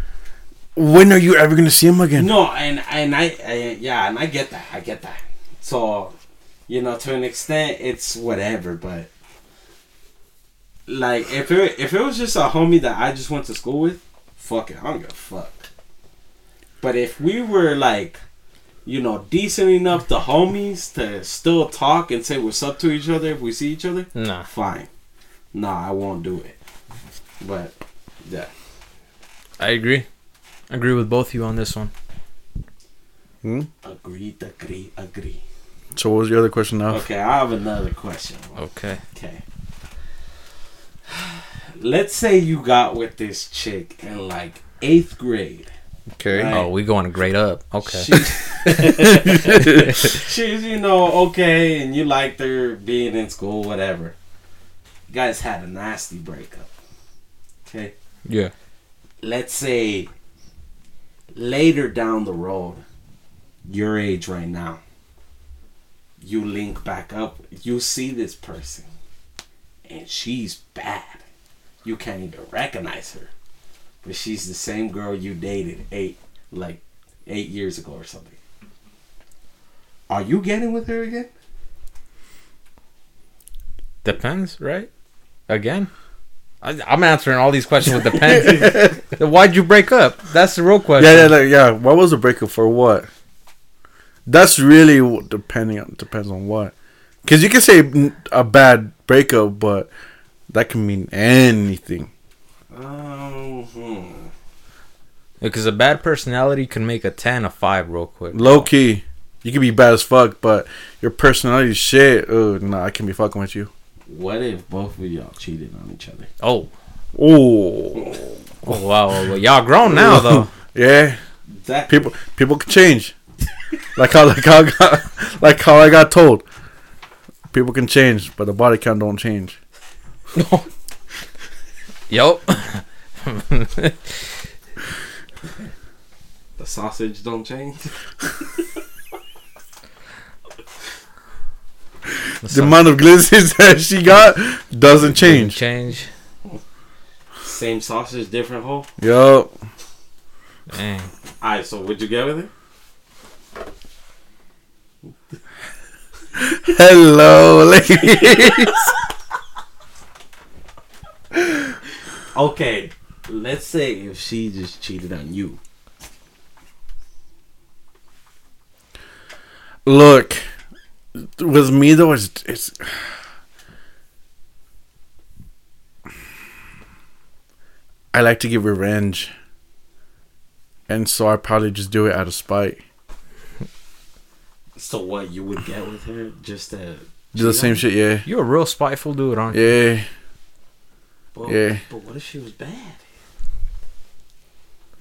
when are you ever gonna see him again? No, and and I, I yeah, and I get that. I get that. So, you know, to an extent, it's whatever. But like, if it if it was just a homie that I just went to school with, fuck it, I don't give a fuck. But if we were like, you know, decent enough to homies to still talk and say what's up to each other if we see each other, Nah. fine. Nah, I won't do it. But yeah, I agree. I agree with both of you on this one. Hmm? agreed, agree, agree. So what was your other question now? Okay, I have another question. Okay. Okay. Let's say you got with this chick in like eighth grade. Okay. Right. Oh, we going to grade up. Okay. She's, [laughs] she's, you know, okay, and you liked her being in school, whatever. You guys had a nasty breakup. Okay. Yeah. Let's say later down the road, your age right now, you link back up, you see this person, and she's bad. You can't even recognize her. But she's the same girl you dated eight like eight years ago or something. Are you getting with her again? Depends, right? Again. I, I'm answering all these questions with depends. [laughs] Then Why'd you break up? That's the real question. Yeah, yeah, like, yeah. What was the breakup for? What? That's really depending on depends on what. Because you can say a bad breakup, but that can mean anything. Um, hmm. Because a bad personality can make a 10 a 5 real quick. Low key, you can be bad as fuck, but your personality is shit. Oh, no, I can be fucking with you. What if both of y'all cheated on each other? Oh. Oh, Oh, wow. Well, y'all grown now, though. yeah. That People, people can change. like how, like how, I got, [laughs] like how I got told. People can change, but the body count don't change. [laughs] Yup. [laughs] the sausage don't change. The amount of glizzards [laughs] that she got doesn't change. Change. Same sausage, different hole. Yo, Dang. Alright, so would you get with it? hello, ladies. [laughs] Okay, let's say if she just cheated on you. Look, with me though, it's, it's I like to get revenge, and so I probably just do it out of spite. So what you would get with her just to Do the same on shit. Yeah. You're a real spiteful dude, aren't you? Yeah. But, Yeah. But what if she was bad?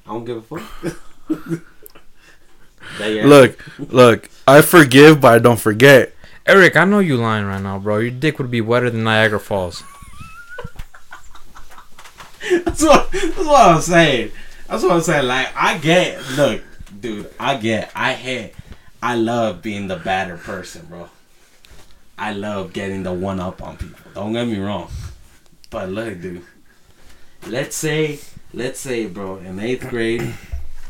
I don't give a fuck. [laughs] Look, look. I forgive, but I don't forget. Eric, I know you lying right now, bro. Your dick would be wetter than Niagara Falls. That's what, that's what I'm saying. That's what I'm saying. Like I get, look, dude, I get, I hate, I love being the badder person, bro. I love getting the one up on people. Don't get me wrong, but look, dude. Let's say, let's say, bro, in eighth grade,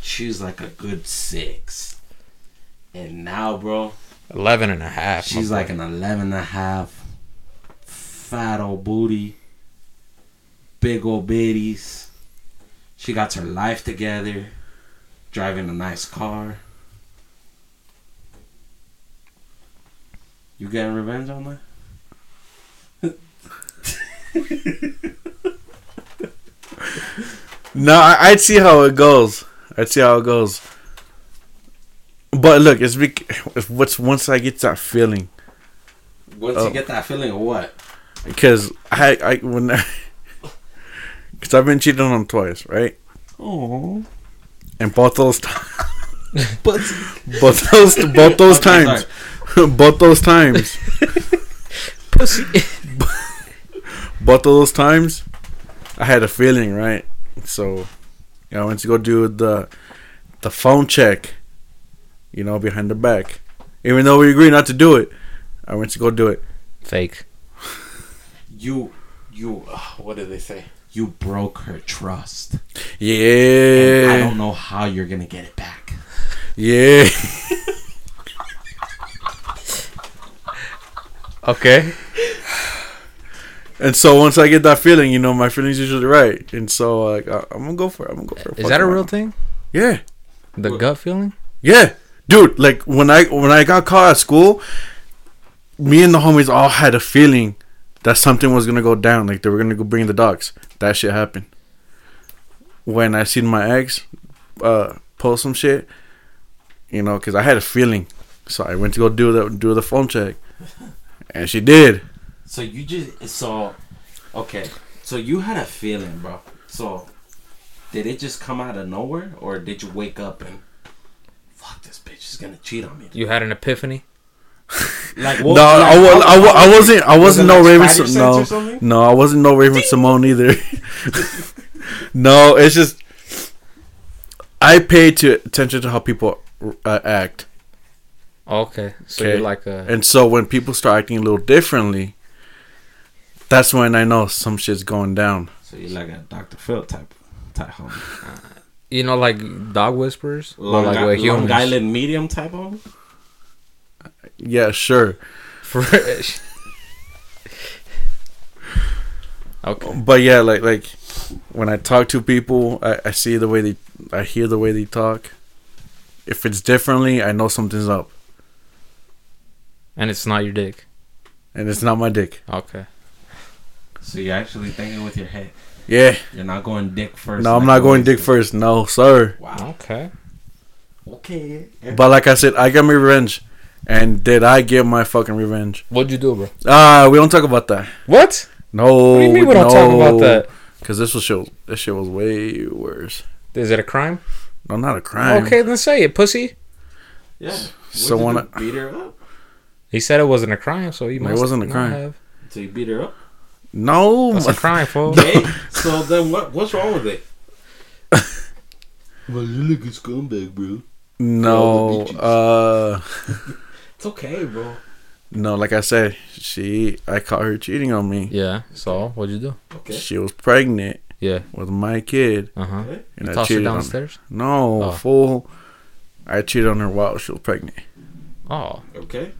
she was like a good six, and now, bro, 11 and a half. She's like an 11 and a half. Fat old booty. Big old bitties. She got her life together. Driving a nice car. You getting revenge on that? [laughs] No, I, I'd see how it goes. I'd see how it goes. But look, it's bec- it's what's once I get that feeling Once Oh. you get that feeling of what? because I I when because [laughs] I've been cheated on twice, right? Oh. And both those times, [laughs] But both those both those Okay, times, both those times, Pussy. Both of those times, I had a feeling, right? So, you know, I went to go do the the phone check, you know, behind the back. Even though we agreed not to do it, I went to go do it. Fake. [laughs] you, you, uh, what did they say? You broke her trust. And I don't know how you're gonna get it back. yeah. [laughs] Okay. [laughs] And so once I get that feeling, you know, my feeling's usually right. And so like, I, I'm gonna go for it. I'm gonna go for it. Is that a it. real thing? Yeah, The What? gut feeling? yeah, dude. Like when I when I got caught at school, me and the homies all had a feeling that something was gonna go down. Like they were gonna go bring the dogs. That shit happened. When I seen my ex uh, post some shit, you know, because I had a feeling, so I went to go do the do the phone check, and she did. So you just so okay. So you had a feeling, bro. So did it just come out of nowhere, or did you wake up and fuck this bitch is gonna cheat on me? You had an epiphany? Like [laughs] no, I, wa- I, wa- I wasn't. I Was it wasn't no like Raven. Sim- no, no, I wasn't no Raven-Symoné either. [laughs] no, it's just I pay to attention to how people uh, act, Okay. So Okay. you're like a. and so when people start acting a little differently, that's when I know some shit's going down. So you're like a Dr. Phil type type homie. You know, like dog whisperers? Long, like Island- with Long humans? Island medium type homie. Yeah, sure, Fresh. [laughs] okay. but yeah, like like when I talk to people, I, I see the way they, I hear the way they talk. If it's differently, I know something's up, And it's not your dick. and it's not my dick. Okay. So you're actually thinking with your head. Yeah. You're not going dick first. No, I'm not going dick first. No, sir. Wow. Okay. Okay. But like I said, I got my revenge. And did I get my fucking revenge? What'd you do, bro? Ah, we don't talk about that. What? No. What do you mean we don't talk about that? Because this was shit. This shit was way worse. Is it a crime? No, not a crime. Okay, then say it, pussy. Yeah. So when do? beat her up. He said it wasn't a crime, so he you It wasn't a crime. Have. So you beat her up. No. That's a crime, folks. [laughs] Okay. so then what? What's wrong with it? [laughs] well, you look a scumbag, bro. No. Uh. [laughs] It's okay, bro. No, like I said, she. I caught her cheating on me. Yeah. So what'd you do? Okay. She was pregnant Yeah. with my kid, Uh huh. Okay. and You I tossed her cheated on her. downstairs. No, Oh. fool. I cheated on her while she was pregnant. Oh. Okay.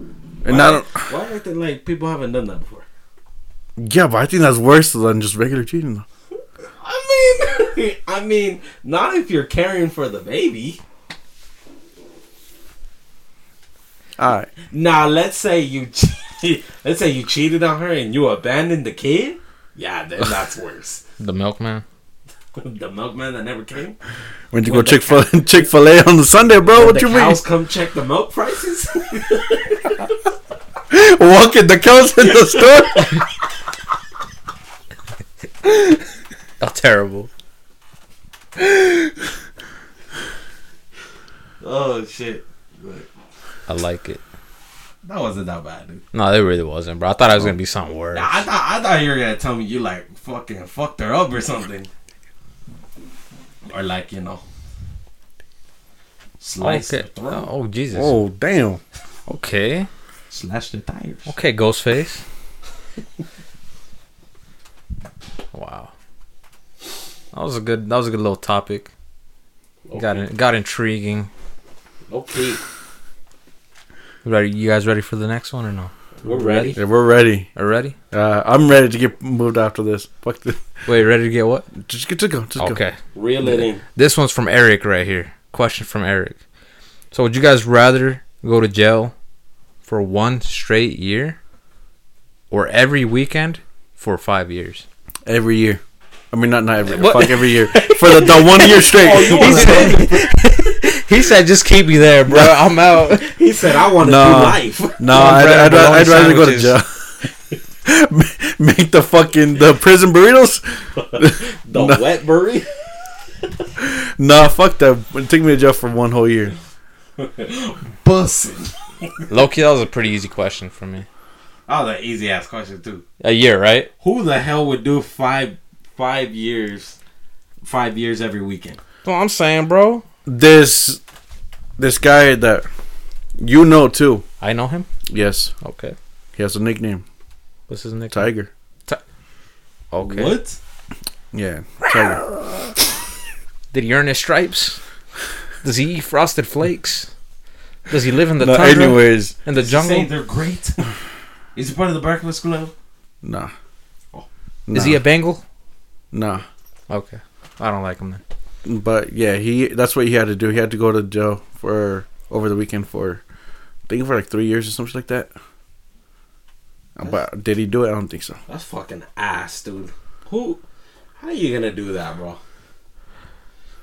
And why, I don't. why acting like people haven't done that before? Yeah, but I think that's worse than just regular cheating. I mean, [laughs] I mean, not if you're caring for the baby. All right. Now, let's say you, che- [laughs] let's say you cheated on her and you abandoned the kid. Yeah, then that's worse. [laughs] The milkman. the milkman that never came. Went to When go the Chick Fil Chick Fil A on the Sunday, bro. When what the you mean? cows come check the milk prices. Walking the cows in the store. Oh, terrible. Oh shit. But I like it. that wasn't that bad, dude. No, it really wasn't, bro. I thought it was gonna be something worse. Nah, I thought I thought you were gonna tell me you like fucking fucked her up or something. Or like, you know. Slice Okay. her throat. Oh Jesus. Oh damn! Okay. Slash the tires. Okay, Ghostface. [laughs] wow. That was a good. That was a good little topic. Got in, got intriguing. Okay. Ready? You guys ready for the next one or no? We're ready. Yeah, we're ready. Are ready? Uh, I'm ready to get moved after this. Fuck this. Wait, ready to get what? Just get to go. Just go. Okay. Reel it in. This one's from Eric right here. Question from Eric. So, would you guys rather go to jail for one straight year or every weekend for five years? Every year. I mean, not not every. What? Fuck every year for the, the one year straight. [laughs] Oh, he, said, he said, just keep me there, bro. I'm out. He said, "I want to No. do life." no, I'd, I'd, and bologna I'd rather go to jail. [laughs] Make the fucking the prison burritos. [laughs] The No. wet burry. Nah, fuck that. Take me to jail for one whole year. Bussin'. Loki, that was a pretty easy question for me. That was an easy ass question too. A year, right? Who the hell would do five five years, five years every weekend? That's what I'm saying, bro. This this guy that you know too. I know him. Yes, Okay. he has a nickname, What's his nickname? Tiger. Okay. What? Yeah, Tiger. Did he earn his stripes? Does he eat frosted flakes? Does he live in the No, tundra? anyways, in the Say jungle? they're great. [laughs] Is he part of the Breakfast Club? nah. Oh. Is he a Bengal? nah? Okay. I don't like him then. But yeah, he that's what he had to do. He had to go to jail for over the weekend for I think for like three years or something like that. But did he do it? I don't think so. That's fucking ass, dude. Who? How are you gonna do that, bro?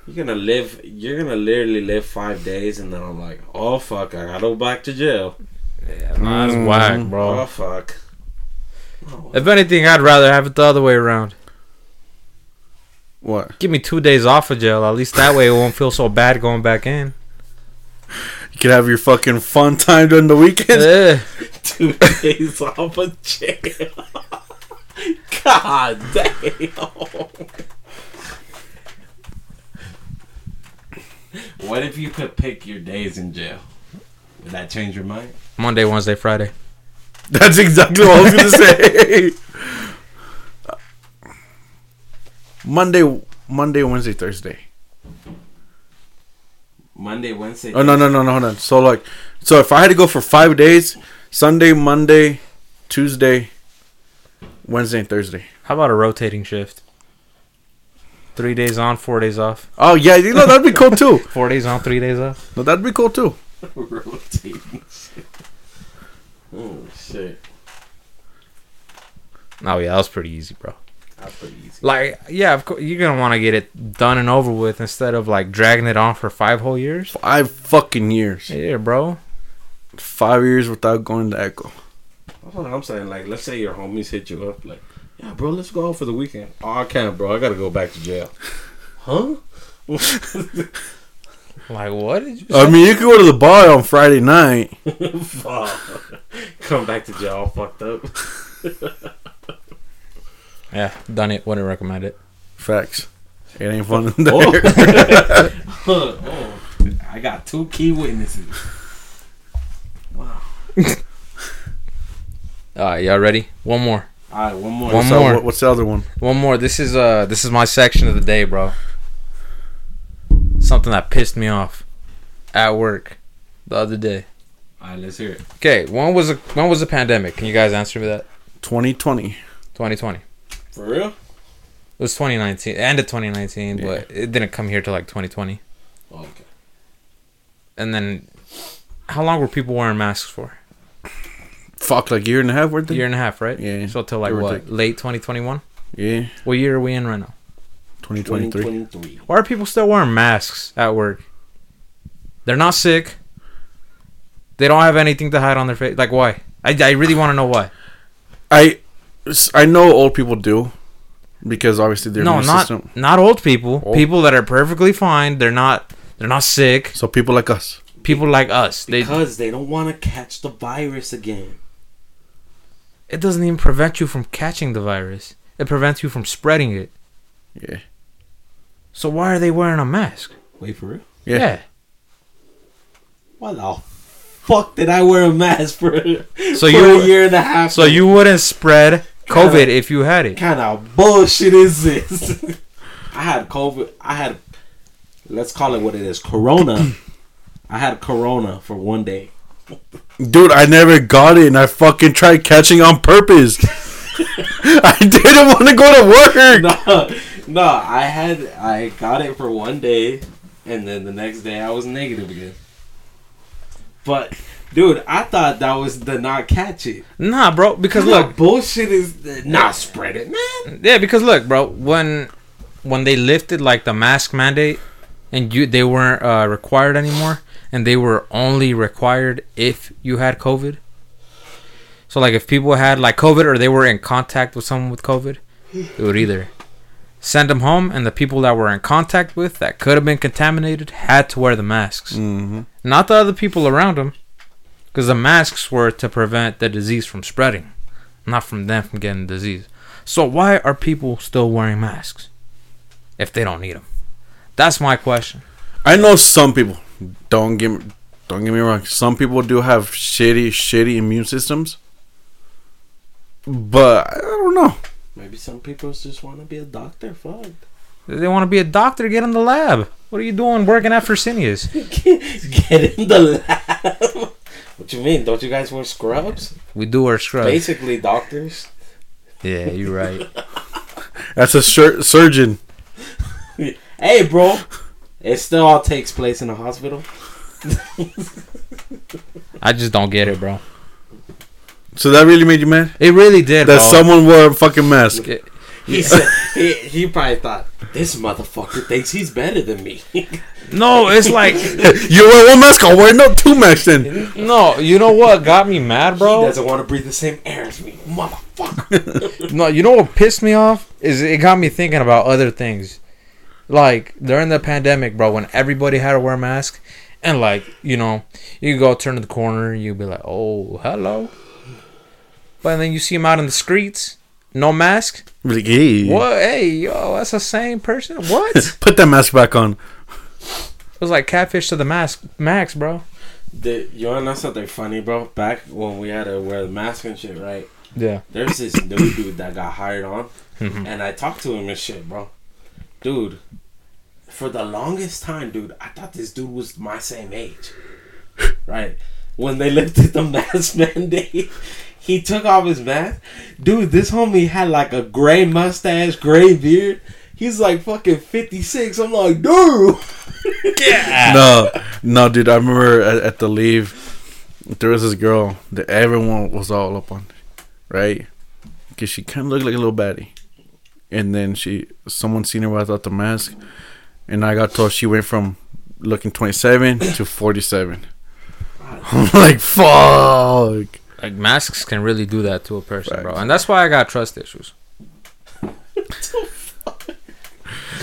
You're gonna live. You're gonna literally live five days, and then I'm like, oh fuck, I gotta go back to jail. Yeah, nah, that's Mhm. whack, Oh bro. fuck. Oh, If anything, I'd rather have it the other way around. What? Give me two days off of jail. At least that way it won't feel so bad going back in. You could have your fucking fun time during the weekend. Eh. [laughs] two days off of jail. God damn. What if you could pick your days in jail? Would that change your mind? Monday, Wednesday, Friday. [laughs] That's exactly what I was gonna say. [laughs] Monday, Monday, Wednesday, Thursday. Monday, Wednesday. Oh no, no, no, no, hold on. So like, so if I had to go for five days, Sunday, Monday, Tuesday, Wednesday, and Thursday. How about a rotating shift? Three days on, four days off. Oh yeah, you know that'd be cool too. [laughs] Four days on, three days off. No, that'd be cool too. Rotating shit. Oh shit. Oh yeah, that was pretty easy, bro. That's pretty easy. Like, yeah, of course, you're gonna want to get it done and over with instead of like dragging it on for five whole years. Five fucking years. Yeah, bro. Five years without going to Echo. That's what I'm saying. Like, let's say your homies hit you up, like, yeah, bro, let's go out for the weekend. Oh, I can't, bro. I gotta go back to jail. [laughs] Huh? [laughs] Like, what did you? I mean, you could go to the bar on Friday night. [laughs] Come back to jail all fucked up. [laughs] Yeah, done it. Wouldn't recommend it. Facts. It ain't fun in there. [laughs] oh, oh, I got two key witnesses. Wow. All right, y'all ready? One more. All right, one more. One So, more. what- what's the other one? One more. This is uh, this is my section of the day, bro. Something that pissed me off at work the other day. All right, let's hear it. Okay, when was a when was the pandemic? Can you guys answer me that? 2020. 2020. For real? It was 2019, end of 2019, Yeah. but it didn't come here till like 2020. Oh, okay. And then, how long were people wearing masks for? Fuck, like a year and a half worth A of year and a half, right? Yeah. So till like what? take. Late 2021. Yeah, What year are we in right now? 2023. 2023. Why are people still wearing masks at work? They're not sick. They don't have anything to hide on their face. Like why? I, I really want to know why. I I know old people do because obviously their no, not system. not old people. Old- People that are perfectly fine. They're not. They're not sick. So people like us. People like us. They. Because they don't want to catch the virus again. It doesn't even prevent you from catching the virus. It prevents you from spreading it. Yeah. So why are they wearing a mask? Wait for it. Yeah. Why the fuck did I wear a mask for, So for you- a year and a half? So you wouldn't spread COVID if you had it. kind of bullshit is this? [laughs] I had COVID. I had, let's call it what it is, Corona. I had Corona for one day. Dude, I never got it and I fucking tried catching on purpose. [laughs] [laughs] I didn't want to go to work. No, no, I had I got it for one day, and then the next day I was negative again. But, dude, I thought that was the not catch it. Nah, bro. Because Look, look, bullshit is not spread it, man. yeah. Because look, bro. When when they lifted like the mask mandate, and you they weren't uh, required anymore, and they were only required if you had COVID. So like if people had like COVID or they were in contact with someone with COVID, it would either send them home, and the people that were in contact with that could have been contaminated had to wear the masks. Mm-hmm. not the other people around them, because the masks were to prevent the disease from spreading, not from them from getting the disease. So why are people still wearing masks if they don't need them? That's my question. I know some people. Don't get don't get me wrong. Some people do have shitty, shitty immune systems. But I don't know. Maybe some people just want to be a doctor. Fuck. They want to be a doctor, get in the lab. What are you doing working at Fresenius? [laughs] Get in the lab. what you mean? Don't you guys wear scrubs? We do our scrubs. Basically, doctors. Yeah, you're right. [laughs] That's a sur- surgeon. [laughs] Hey, bro. It still all takes place in a hospital. I just don't get it, bro. So that really made you mad? It really did, That bro. someone wore a fucking mask. It- He said [laughs] he, he probably thought this motherfucker thinks he's better than me. [laughs] no, it's like [laughs] you wear one mask, I'll wear no two masks then. no. You know what got me mad, bro? he doesn't want to breathe the same air as me, motherfucker. No, you know what pissed me off is it got me thinking about other things. Like during the pandemic, bro, when everybody had to wear a mask, and like you know, you go turn to the corner, you be like, "Oh, hello," but then you see him out in the streets, no mask. Like, hey, What? Hey, yo, that's the same person. What? [laughs] Put that mask back on. It was like catfish to the mask, max, bro. the, you wanna know something funny, bro? Back when we had to wear the mask and shit, right? Yeah. There's this new dude that got hired on, Mhm. and I talked to him and shit, bro. Dude, for the longest time, dude, I thought this dude was my same age. [laughs] Right? When they lifted the mask [laughs] mandate, he took off his mask. Dude, this homie had like a gray mustache, gray beard. He's like fucking 56. I'm like, dude. [laughs] Yeah. No, no, dude. I remember at, at the leave, there was this girl that everyone was all up on, right? Because she kind of looked like a little baddie, and then she, someone seen her without the mask, and I got told she went from looking 27 to 47. [laughs] I'm like, fuck. Like masks can really do that to a person, bro, and that's why I got trust issues.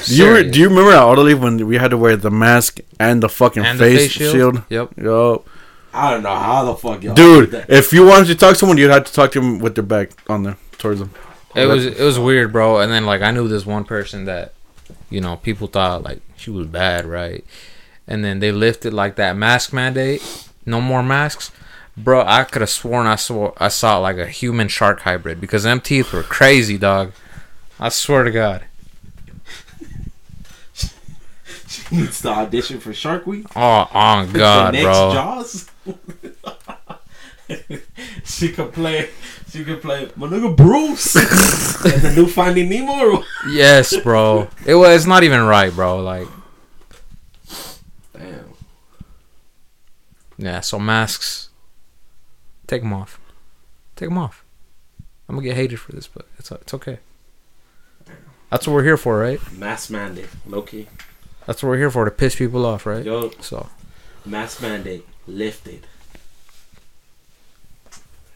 Do you, re- do you remember at Autoleave when we had to wear the mask and the fucking and the face, shield? Yep. Yo, I don't know how the fuck y'all dude, did that. if you wanted to talk to someone, you'd have to talk to them with their back on them towards them. It was it was weird, bro. And then like I knew this one person that, you know, people thought like she was bad, right? And then they lifted like that mask mandate, no more masks, bro. I could have sworn I saw I saw like a human shark hybrid because them teeth were crazy, dog. I swear to God. [laughs] She needs to audition for Shark Week. Oh, on God, the next bro. Jaws. [laughs] she could play. She could play my nigga Bruce [laughs] in the new Finding Nemo. Yes, bro. It was. It's not even right, bro. Like, Damn. yeah. So masks, take them off. Take them off. I'm gonna get hated for this, but it's it's okay. That's what we're here for, right? Mass mandate. Loki. That's what we're here for to piss people off, right? Yo, So mass mandate lifted.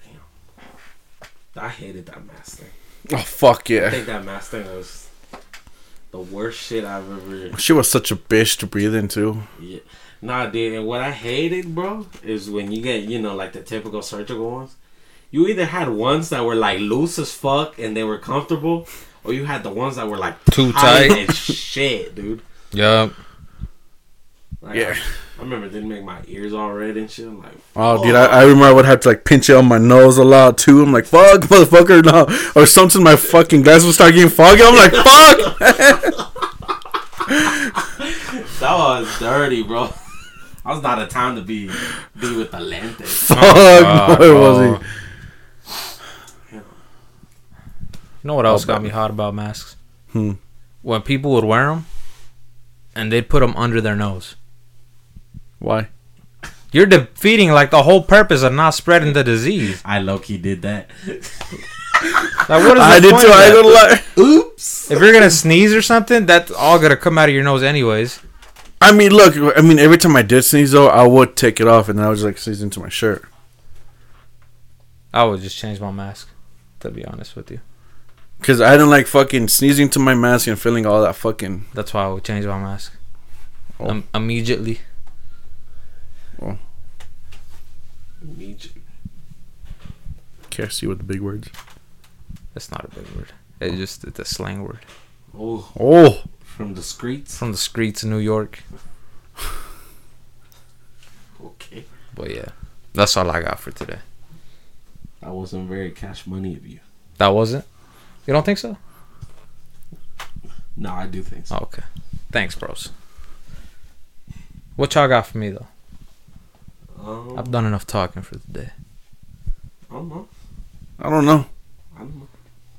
Damn. I hated that mask thing. Oh fuck yeah! I yeah. think that mask thing was the worst shit I've ever. She was such a bitch to breathe into. Yeah. Nah, dude. And what I hated, bro, is when you get, you know, like the typical surgical ones. You either had ones that were like loose as fuck and they were comfortable, or you had the ones that were like Too tight. and shit, dude. Yup. Like, Yeah. I, I remember it didn't make my ears all red and shit. I'm like, Oh, dude, I, I remember I would have to like pinch it on my nose a lot too. I'm like, fuck, [laughs] motherfucker, no. Or something, my fucking glasses would start getting foggy. I'm like, fuck. [laughs] [laughs] that was dirty, bro. I was not a time to be be with the lentes. Fuck, God, boy, bro. was he? You know what else got me hot about masks? Hmm. When people would wear them, and they'd put them under their nose. Why? You're defeating like the whole purpose of not spreading the disease. I low key did that. Like what is the I did too. I ain't that? gonna lie. Oops. If you're gonna sneeze or something, that's all gonna come out of your nose anyways. I mean, look. I mean, every time I did sneeze though, I would take it off, and then I would just like sneeze into my shirt. I would just change my mask. To be honest with you, Cause I don't like fucking sneezing to my mask and feeling all that fucking. that's why I would change my mask Oh. um, immediately. Can't see with the big words. That's not a big word. It's just it's a slang word Oh, Oh, from the streets. from the streets of New York. [laughs] Okay. But yeah, that's all I got for today. That wasn't very cash money of you. That wasn't. You don't think so? No, I do think so. Okay. Thanks, bros. What y'all got for me though? Um, I've done enough talking for the day. I don't know. I don't know. I don't know.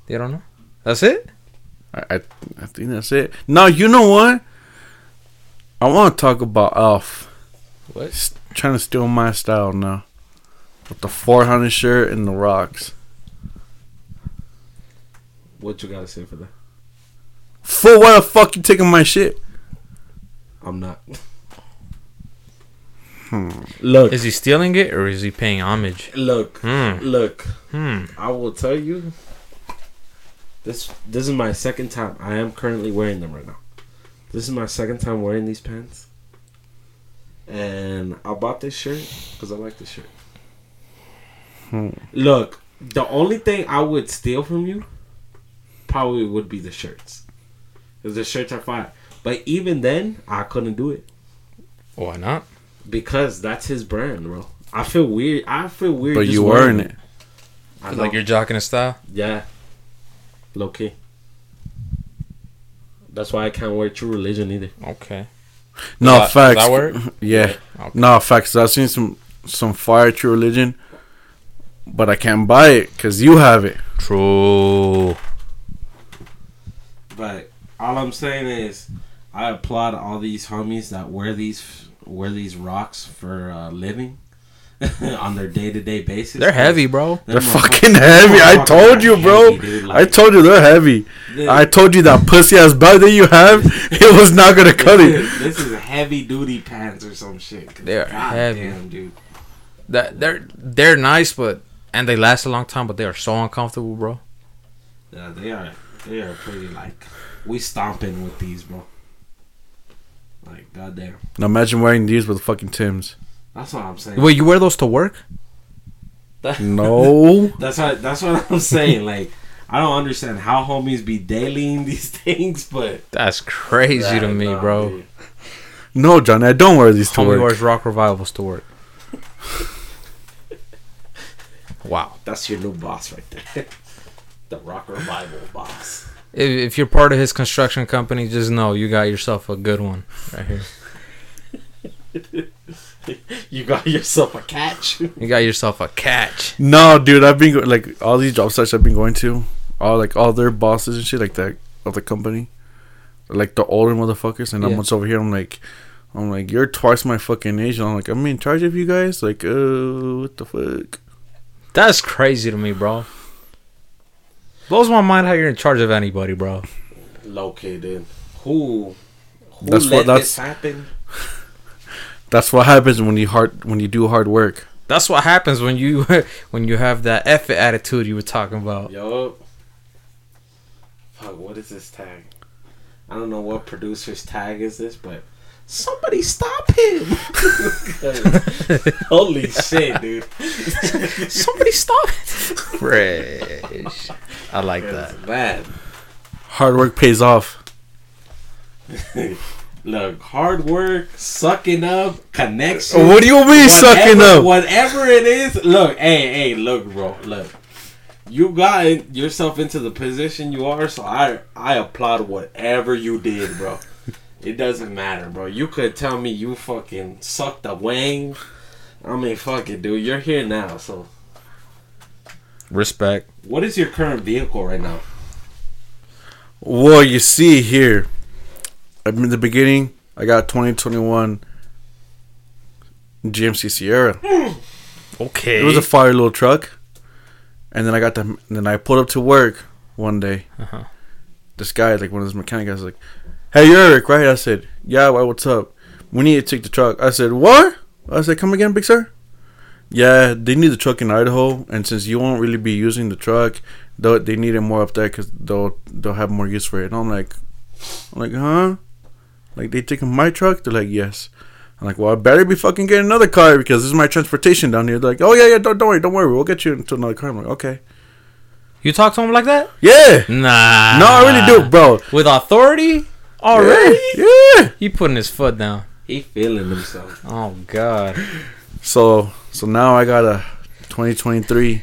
You don't know? That's it? I, I, I think that's it. Now, you know what? I want to talk about Elf. What? He's trying to steal my style now. With the 400 shirt and the rocks. What you gotta say for that? Fool, what the fuck you taking my shit? I'm not. [laughs] Hmm. Look, Is he stealing it or is he paying homage? look, Hmm. look. Hmm. I will tell you. This this is my second time. I am currently wearing them right now. This is my second time wearing these pants. And I bought this shirt because I like this shirt. Hmm. Look, the only thing I would steal from you probably would be the shirts. Because the shirts are fine. But even then, I couldn't do it. Why not? Because that's his brand, bro. I feel weird. I feel weird. But just you wearing wearing it. I Like know. you're jocking his style? Yeah. Low key. That's why I can't wear True Religion either. Okay. No, that- facts. does that work? [laughs] Yeah. Okay. No, facts. I've seen some some fire true religion, but I can't buy it because you have it. True. But all I'm saying is, I applaud all these homies that wear these wear these rocks for a living [laughs] on their day to day basis. They're heavy, bro. They're Them fucking heavy. I told you, bro. heavy, dude. I told you they're heavy. this- I told you that pussy ass belt that you have, [laughs] it was not gonna cut it. is, this is heavy duty pants or some shit. They're God heavy. damn, dude. That they're they're nice, but and they last a long time, but they are so uncomfortable, bro. Yeah, they are. They are pretty like we stomping with these, bro. Like goddamn. Now imagine wearing these with fucking Tims. That's what I'm saying. Wait, you wear those to work? No. [laughs] That's what that's what I'm [laughs] saying. Like I don't understand how homies be dailying these [laughs] things, but That's crazy to me, nah, bro. dude. No, Johnny, I don't wear these to Homie work. wears rock revivals to work. wow. That's your new boss right there. the rock revival boss. If, if you're part of his construction company, just know you got yourself a good one right here. [laughs] You got yourself a catch. You got yourself a catch. No, dude, I've been go- like all these job sites I've been going to, all like all their bosses and shit like that of the company, like the older motherfuckers, and I'm Yeah. once over here. I'm like, I'm like, you're twice my fucking age. And I'm like, I'm in charge of you guys. Like, uh, what the fuck? That's crazy to me, bro. Blows my mind how you're in charge of anybody, bro. Located. Who? Who That's let what- this that's- happen? [laughs] That's what happens when you hard when you do hard work. That's what happens when you [laughs] when you have that effort attitude you were talking about. Yo. Fuck, what is this tag? I don't know what producer's tag is this, but somebody stop him. [laughs] Holy shit, dude. [laughs] Somebody stop it. Fresh. I like That's that. bad. Hard work pays off. [laughs] Look, hard work, sucking up, connection. What do you mean sucking up? Whatever it is, look, hey, hey, look, bro, look. You got in- yourself into the position you are, so I I applaud whatever you did, bro. It doesn't matter, bro. You could tell me you fucking sucked a wang. I mean, fuck it, dude. You're here now, so Respect. what is your current vehicle right now? Well, you see here, in the beginning, I got 2021 GMC Sierra. [gasps] Okay. It was a fire little truck, and then I got the. And then I pulled up to work one day. Uh-huh. This guy, like one of those mechanic guys, like, "Hey, Eric, right?" I said, "Yeah, why? What's up? We need to take the truck." I said, "What?" I said, "Come again, big sir." Yeah, they need the truck in Idaho, and since you won't really be using the truck, they they need it more up there because they'll they'll have more use for it. And I'm like, I'm like, huh? Like they taking my truck? They're like, yes. I'm like, well, I better be fucking getting another car because this is my transportation down here. They're like, oh yeah, yeah, don't, don't worry, don't worry, we'll get you into another car. I'm like, okay, You talk to him like that? yeah. Nah. No, I really do, bro. With authority? Already? Yeah, yeah. He putting his foot down. He feeling himself. Oh God. So, so now I got a 2023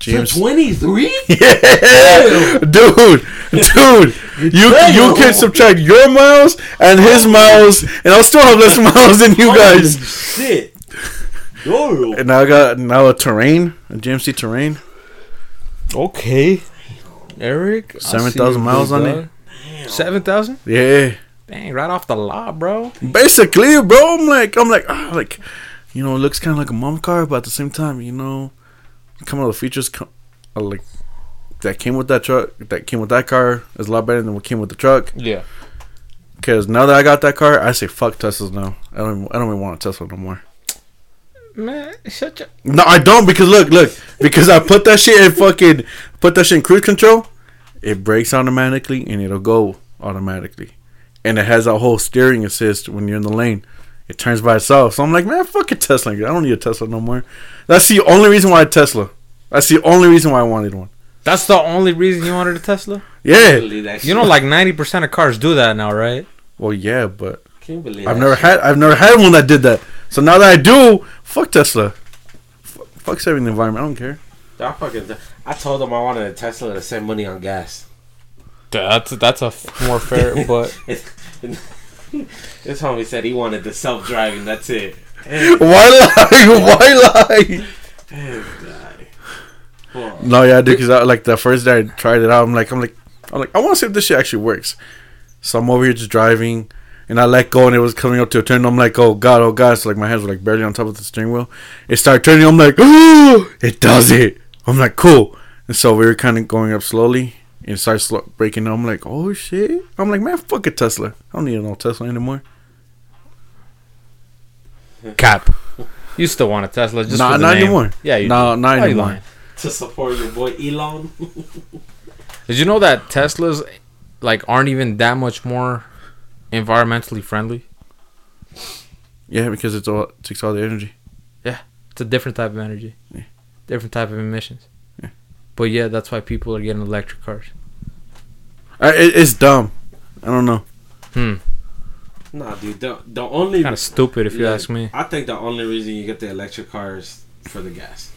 James. Twenty three. [laughs] Yeah, dude, dude, you Damn. you can subtract your miles and his oh. miles, and I'll still have less [laughs] miles than you guys. Shit. [laughs] Yo. And now I got now a terrain, a GMC terrain. Okay. Eric. 7,000 miles on dog. Seven thousand? Yeah, Dang, right off the lot, bro. basically, bro. I'm like, I'm like, ah, like, you know, it looks kind of like a mom car, but at the same time, you know, some of the features come, are like that came with that truck, that came with that car is a lot better than what came with the truck. Yeah. Because now that I got that car, I say fuck Teslas now. I don't, even, I don't even want a Tesla no more. Man, shut your. No, I don't because look, look, because I put that shit in fucking put that shit in cruise control, it breaks automatically and it'll go automatically, and it has a whole steering assist when you're in the lane. It turns by itself. So I'm like, man, fuck a Tesla. I don't need a Tesla no more. That's the only reason why I Tesla. That's the only reason why I wanted one. That's the only reason you wanted a Tesla. Yeah. You know, like ninety percent of cars do that now, right? Well, yeah, but Can't believe I've never shit. had I've never had one that did that. So now that I do, fuck Tesla. F- fuck saving the environment. I don't care. I fucking. I told them I wanted a Tesla to save money on gas. That's that's a f- more fair, [laughs] but this homie said he wanted the self driving. That's it. [laughs] Why lie? [laughs] Why lie? Damn, No, yeah, dude. Because like the first day I tried it out, I'm like, I'm like, I'm like, I want to see if this shit actually works. So I'm over here just driving, and I let go, and it was coming up to a turn. I'm like, oh god, oh god. So like my hands were like barely on top of the steering wheel. It started turning. I'm like, oh, [gasps] it does it. I'm like, cool. And so we were kind of going up slowly, and it started slow- breaking. I'm like, oh shit. I'm like, man, fuck a Tesla. I don't need no Tesla anymore. cap. You still want a Tesla? Just Nah, for the not name. anymore. Yeah, you No, do. not Why you anymore. to support your boy Elon. [laughs] Did you know that Teslas like aren't even that much more environmentally friendly? Yeah, because it's all it takes all the energy. Yeah, it's a different type of energy, Yeah. different type of emissions. Yeah. But yeah, that's why people are getting electric cars. I, it, it's dumb. I don't know. Hmm. nah, dude. The, the only Kind of stupid, if you ask me. I think the only reason you get the electric cars for the gas.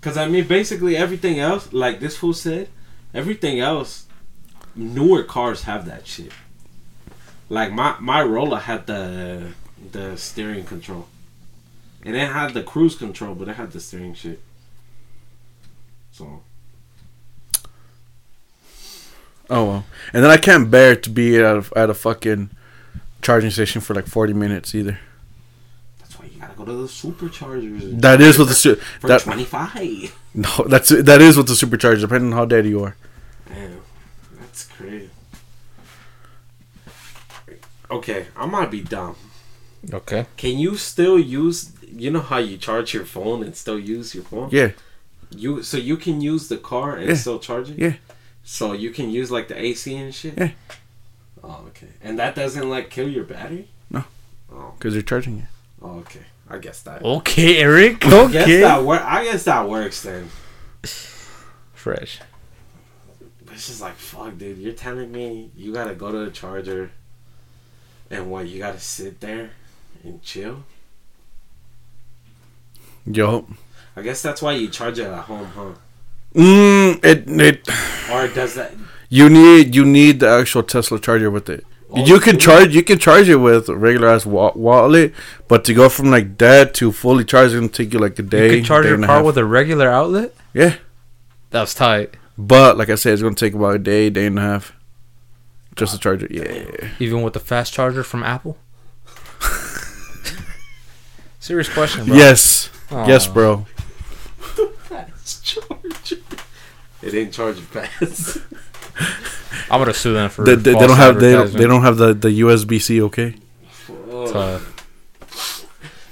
Cause I mean, basically everything else, like this fool said, everything else, newer cars have that shit. Like my my Rolla had the the steering control, and it had the cruise control, but it had the steering shit. So Oh well. And then I can't bear to be at a, at a fucking charging station for like forty minutes either. that's why you gotta go to the superchargers. That is what the su- for that twenty five. [laughs] no that's that is what the supercharger depending on how daddy you are. Damn, that's crazy. Okay, I might be dumb. Okay. Can you still use you know how you charge your phone and still use your phone. Yeah, You so you can use the car and Yeah. still charge it. Yeah. So you can use like the AC and shit. Yeah. Oh, okay. And that doesn't like kill your battery. No. Oh, because you're charging it. oh, okay. I guess that. Okay, Eric. [laughs] I guess Okay. that wor- I guess that works then. Fresh. But it's just like fuck, dude. You're telling me you gotta go to the charger, and what? You gotta sit there and chill. Yo, I guess that's why you charge it at home, huh? mm, it it Or does that? you need you need the actual Tesla charger with it. Oh, you can do? charge you can charge it with a regular ass wa- wallet, but to go from like that to fully charged, it's gonna take you like a day. You could charge day your car with a regular outlet. yeah, That's tight. but like I said, it's gonna take about a day, day and a half, just to charge it. Yeah, Even with the fast charger from Apple. [laughs] Serious question, bro. yes, Aw. yes, bro. Fast charger. It ain't charging charge fast. I'm gonna sue them for. They, they, they don't have they don't, they don't have the the USB C. Okay, Tough.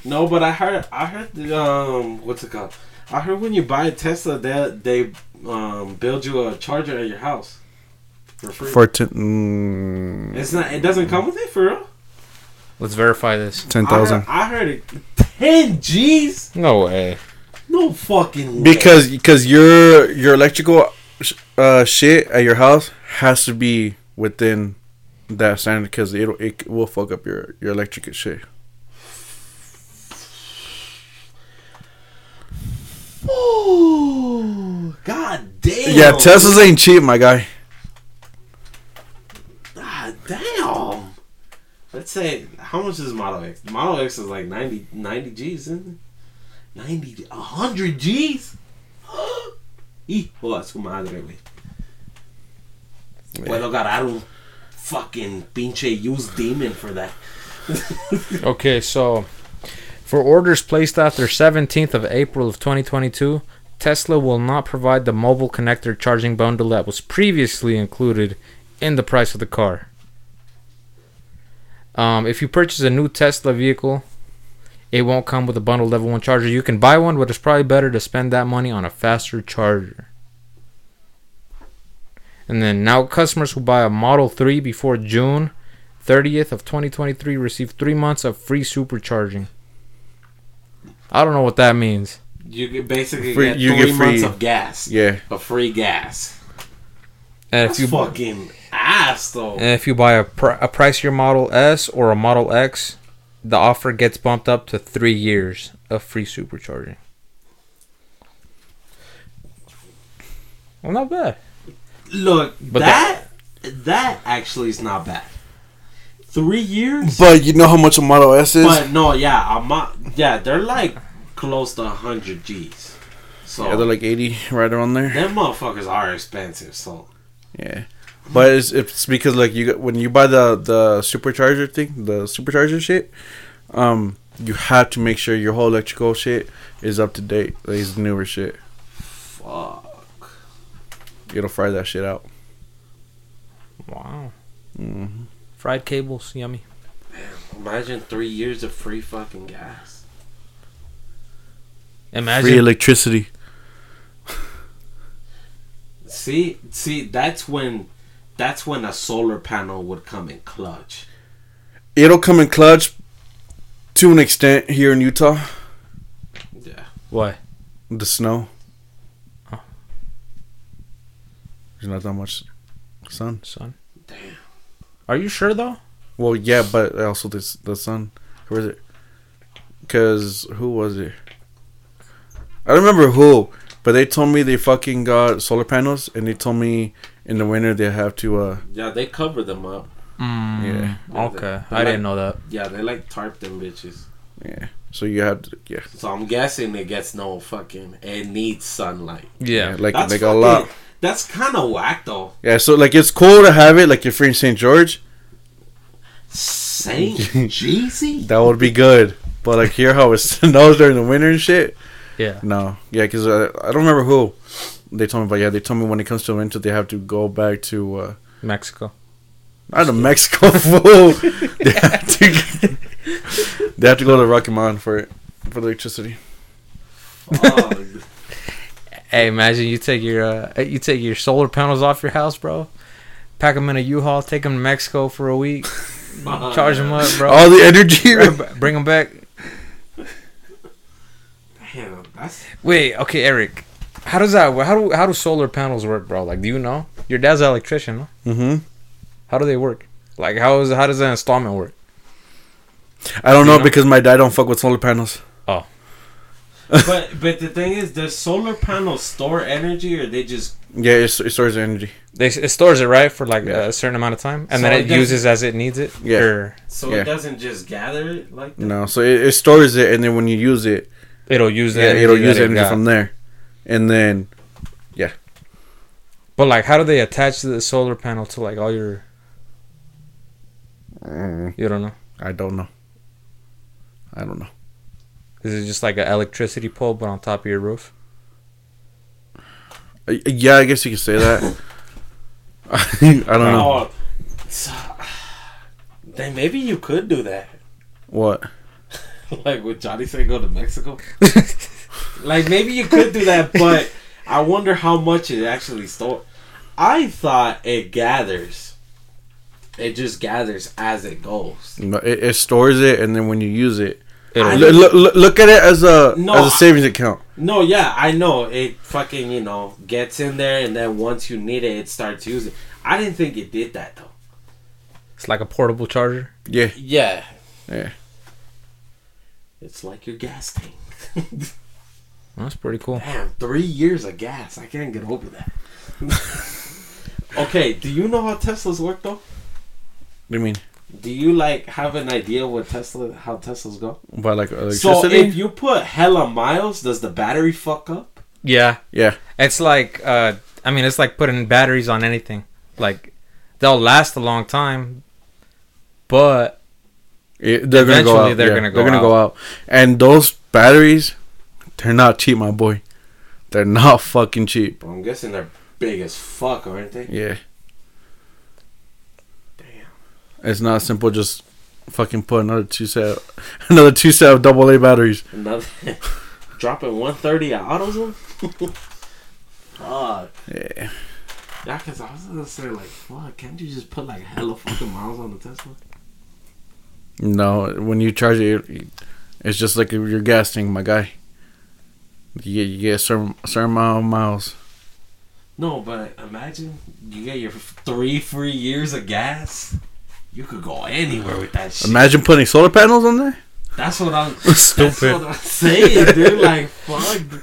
No, but I heard I heard the, um what's it called? I heard when you buy a Tesla they they um build you a charger at your house for free. for ten mm, it's not it doesn't come with it for real. Let's verify this. Ten thousand. I. I heard it ten G's. No way. No fucking way. Because because your your electrical uh shit at your house has to be within that standard because it it will fuck up your your electric shit. Ooh, God damn. Yeah, Teslas ain't cheap, my guy. God damn. Let's say how much is Model X? Model X is like 90, 90 G's, isn't it? 90, 100 G's? [gasps] Hijo de su madre, güey. Puedo ganar un fucking pinche used demon for that. [laughs] Okay, so for orders placed after 17th of April of 2022, Tesla will not provide the mobile connector charging bundle that was previously included in the price of the car. Um, if you purchase a new Tesla vehicle, it won't come with a bundled level 1 charger. You can buy one, but it's probably better to spend that money on a faster charger. And then now customers who buy a Model 3 before June 30th of 2023 receive 3 months of free supercharging. I don't know what that means. You get basically Free- get you three get free- months of gas. Yeah, Of free gas. And That's if you fucking ass though. and if you buy a pr- a pricier Model S or a Model X, the offer gets bumped up to 3 years of free supercharging. Well, not bad. Look, But that that actually is not bad. Three years, but you know how much a Model S is? but no, yeah, I'm not, yeah, they're like close to hundred G's. So yeah, they're like eighty, right around there. them motherfuckers are expensive. So Yeah, but it's, it's because like you when you buy the the supercharger thing, the supercharger shit, um, you have to make sure your whole electrical shit is up to date. Like it's newer shit. fuck. It'll fry that shit out. Wow. hmm Fried cables, yummy. Imagine three years of free fucking gas. Imagine Free electricity. See, see, that's when, that's when a solar panel would come in clutch. It'll come in clutch to an extent here in Utah. Yeah. what? The snow. Oh. There's not that much sun. Sun. Damn. Are you sure though? Well, yeah, but also this the sun. Who is it? Because who was it? I don't remember who, but they told me they fucking got solar panels, and they told me in the winter they have to. uh Yeah, they cover them up. Mm, Yeah. Okay. They're I didn't know that. Yeah, they like tarp them bitches. Yeah, so you have to. Yeah, So I'm guessing it gets no fucking. It needs sunlight. Yeah. like That's like a lot. That's kind of whack though. Yeah, so like it's cool to have it like if you're in St. George, Saint [laughs] Jeezy. that would be good. But like here, how it [laughs] snows during the winter and shit. Yeah. No, yeah, because uh, I don't remember who they told me, but yeah, they told me when it comes to winter, they have to go back to uh, Mexico. not to Mexico. [laughs] fool. they have to. they have to go to Rocky Mountain for it. for electricity. Fuck. Hey, imagine you take your uh, you take your solar panels off your house, bro. Pack them in a U-Haul, take them to Mexico for a week, [laughs] charge them up, bro. All the energy. [laughs] Bring them back. Damn, that's Wait, okay, Eric. How does that? How do how do solar panels work, bro? Like, do you know? Your dad's an electrician, no? mm-hmm. How do they work? Like, how is how does that installment work? I don't Do know, know? because my dad don't fuck with solar panels. Oh. [laughs] but but the thing is, does solar panels store energy or they just Yeah, it, it stores energy. They it stores it right for like Yeah. a certain amount of time, and So then it it uses as it needs it. Yeah. Or so Yeah. it doesn't just gather it like that? No, so it, it stores it, and then when you use it, it'll use yeah, it'll energy use it energy from there, and then yeah. But like, how do they attach the solar panel to like all your? mm, You don't know. I don't know. I don't know. Is it just like an electricity pole, but on top of your roof? Uh, Yeah, I guess you could say that. [laughs] [laughs] I don't know Oh, so- then [sighs] maybe you could do that. what. [laughs] like would Johnny say go to Mexico? Like maybe you could do that, but I wonder how much it actually store. I thought it gathers. It just gathers as it goes. No, It, it stores it, and then when you use it, It'll, I- look, look, look, look at it as a No, as I- a savings account. No, yeah, I know. It fucking, you know, gets in there and then once you need it, it starts using. I didn't think it did that though. it's like a portable charger. Yeah, Yeah. yeah. It's like your gas tank. [laughs] That's pretty cool. Damn, three years of gas. I can't get over that. [laughs] okay, do you know how Teslas work though? What do you mean Do you like have an idea what Tesla how Teslas go? by like So if you put hella miles, does the battery fuck up? Yeah, yeah, it's like uh, I mean, it's like putting batteries on anything. Like, they'll last a long time, but it, they're gonna go out. they're yeah, gonna go They're gonna go out, and those batteries, they're not cheap, my boy. They're not [laughs] fucking cheap. I'm guessing they're big as fuck, aren't they? Yeah, Damn. it's not simple. Just fucking put another two set, [laughs] another two set of double A batteries. Another [laughs] dropping 130 at AutoZone. fuck. Yeah, Yeah, cause I was gonna say like, fuck, can't you just put like hella fucking miles on the Tesla? no, when you charge it, it's just like your gas tank, my guy. You get, you get a certain, a certain amount of miles. No, but imagine you get your three free years of gas. You could go anywhere with that shit. Imagine putting solar panels on there. That's what I'm. Stupid. [laughs] That's what I'm saying, dude. Like, fuck.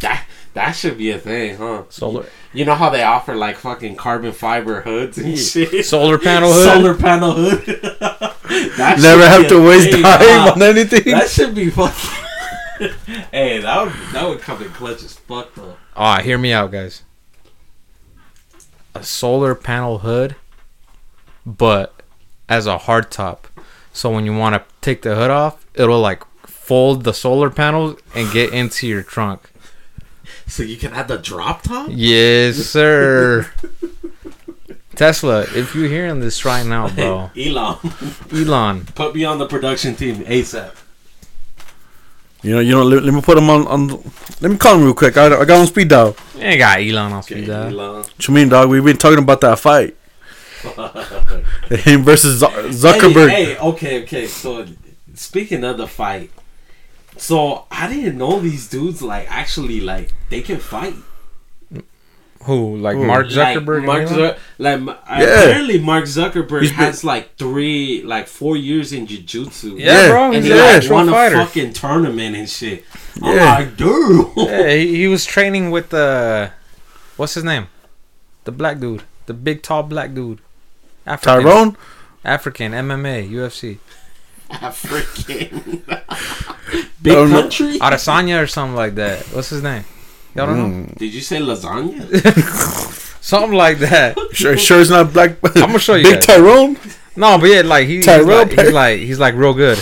That that should be a thing, huh? solar You know how they offer like fucking carbon fiber hoods and [laughs] shit. solar panel hood. Solar panel hood. [laughs] Never have to waste time on anything. That should be fucking. [laughs] hey, that would that would come in clutch as fuck though. Ah, hear me out, guys. A solar panel hood, but as a hard top. So when you want to take the hood off, it'll like fold the solar panels and get into your trunk. So you can have the drop top. Yes, [laughs] sir. Tesla, if you're hearing this right now, bro, [laughs] Elon, Elon, put me on the production team ASAP. You know, you know. Let, let me put them on. on let me call him real quick. I, I got on speed dial. you ain't got Elon on Okay, speed dial. Elon. What you mean, dog? We've been talking about that fight. [laughs] Him versus Zu- Zuckerberg. Hey, hey, okay, okay. So speaking of the fight, so I didn't know these dudes like actually like they can fight. Who? Like Who? Mark Zuckerberg? Like, Mark and Elon? Zuck- like Yeah. apparently Mark Zuckerberg He's been- has like three, like four years in jujitsu. Yeah, Yeah. bro. And He's he Yeah. like actual won a fighter. fucking tournament and shit. I'm Yeah. like, dude. Yeah, he, he was training with the what's his name? The black dude, the big tall black dude. African, Tyrone. African MMA, UFC, African. [laughs] Big country. Adesanya or something like that. What's his name? Y'all don't know? Mm. Did you say lasagna? [laughs] Something like that. Sure, sure, it's not black. I'm [laughs] I'ma show you Big guys. Tyrone. No, but yeah, like he, he's, Tyrell like, Perry. he's like he's like real good.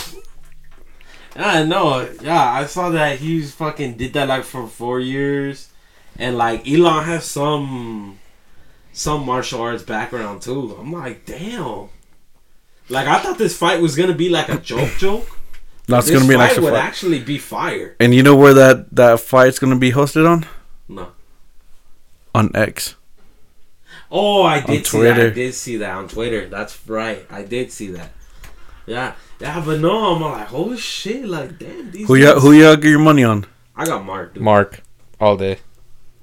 I know. Yeah, I saw that he fucking did that like for four years, and like Elon has some some martial arts background too. I'm like, damn. Like I thought this fight was gonna be like a joke, joke. No, it's This gonna be an fight extra would fight. actually be fire. And you know where that that fight's gonna be hosted on? No. On X. Oh, I did see that. I did see that on Twitter. That's right. I did see that. Yeah, yeah, but no, I'm like, oh shit, like damn. These Who you dudes- who you got your money on? I got Mark. Dude. Mark, all day.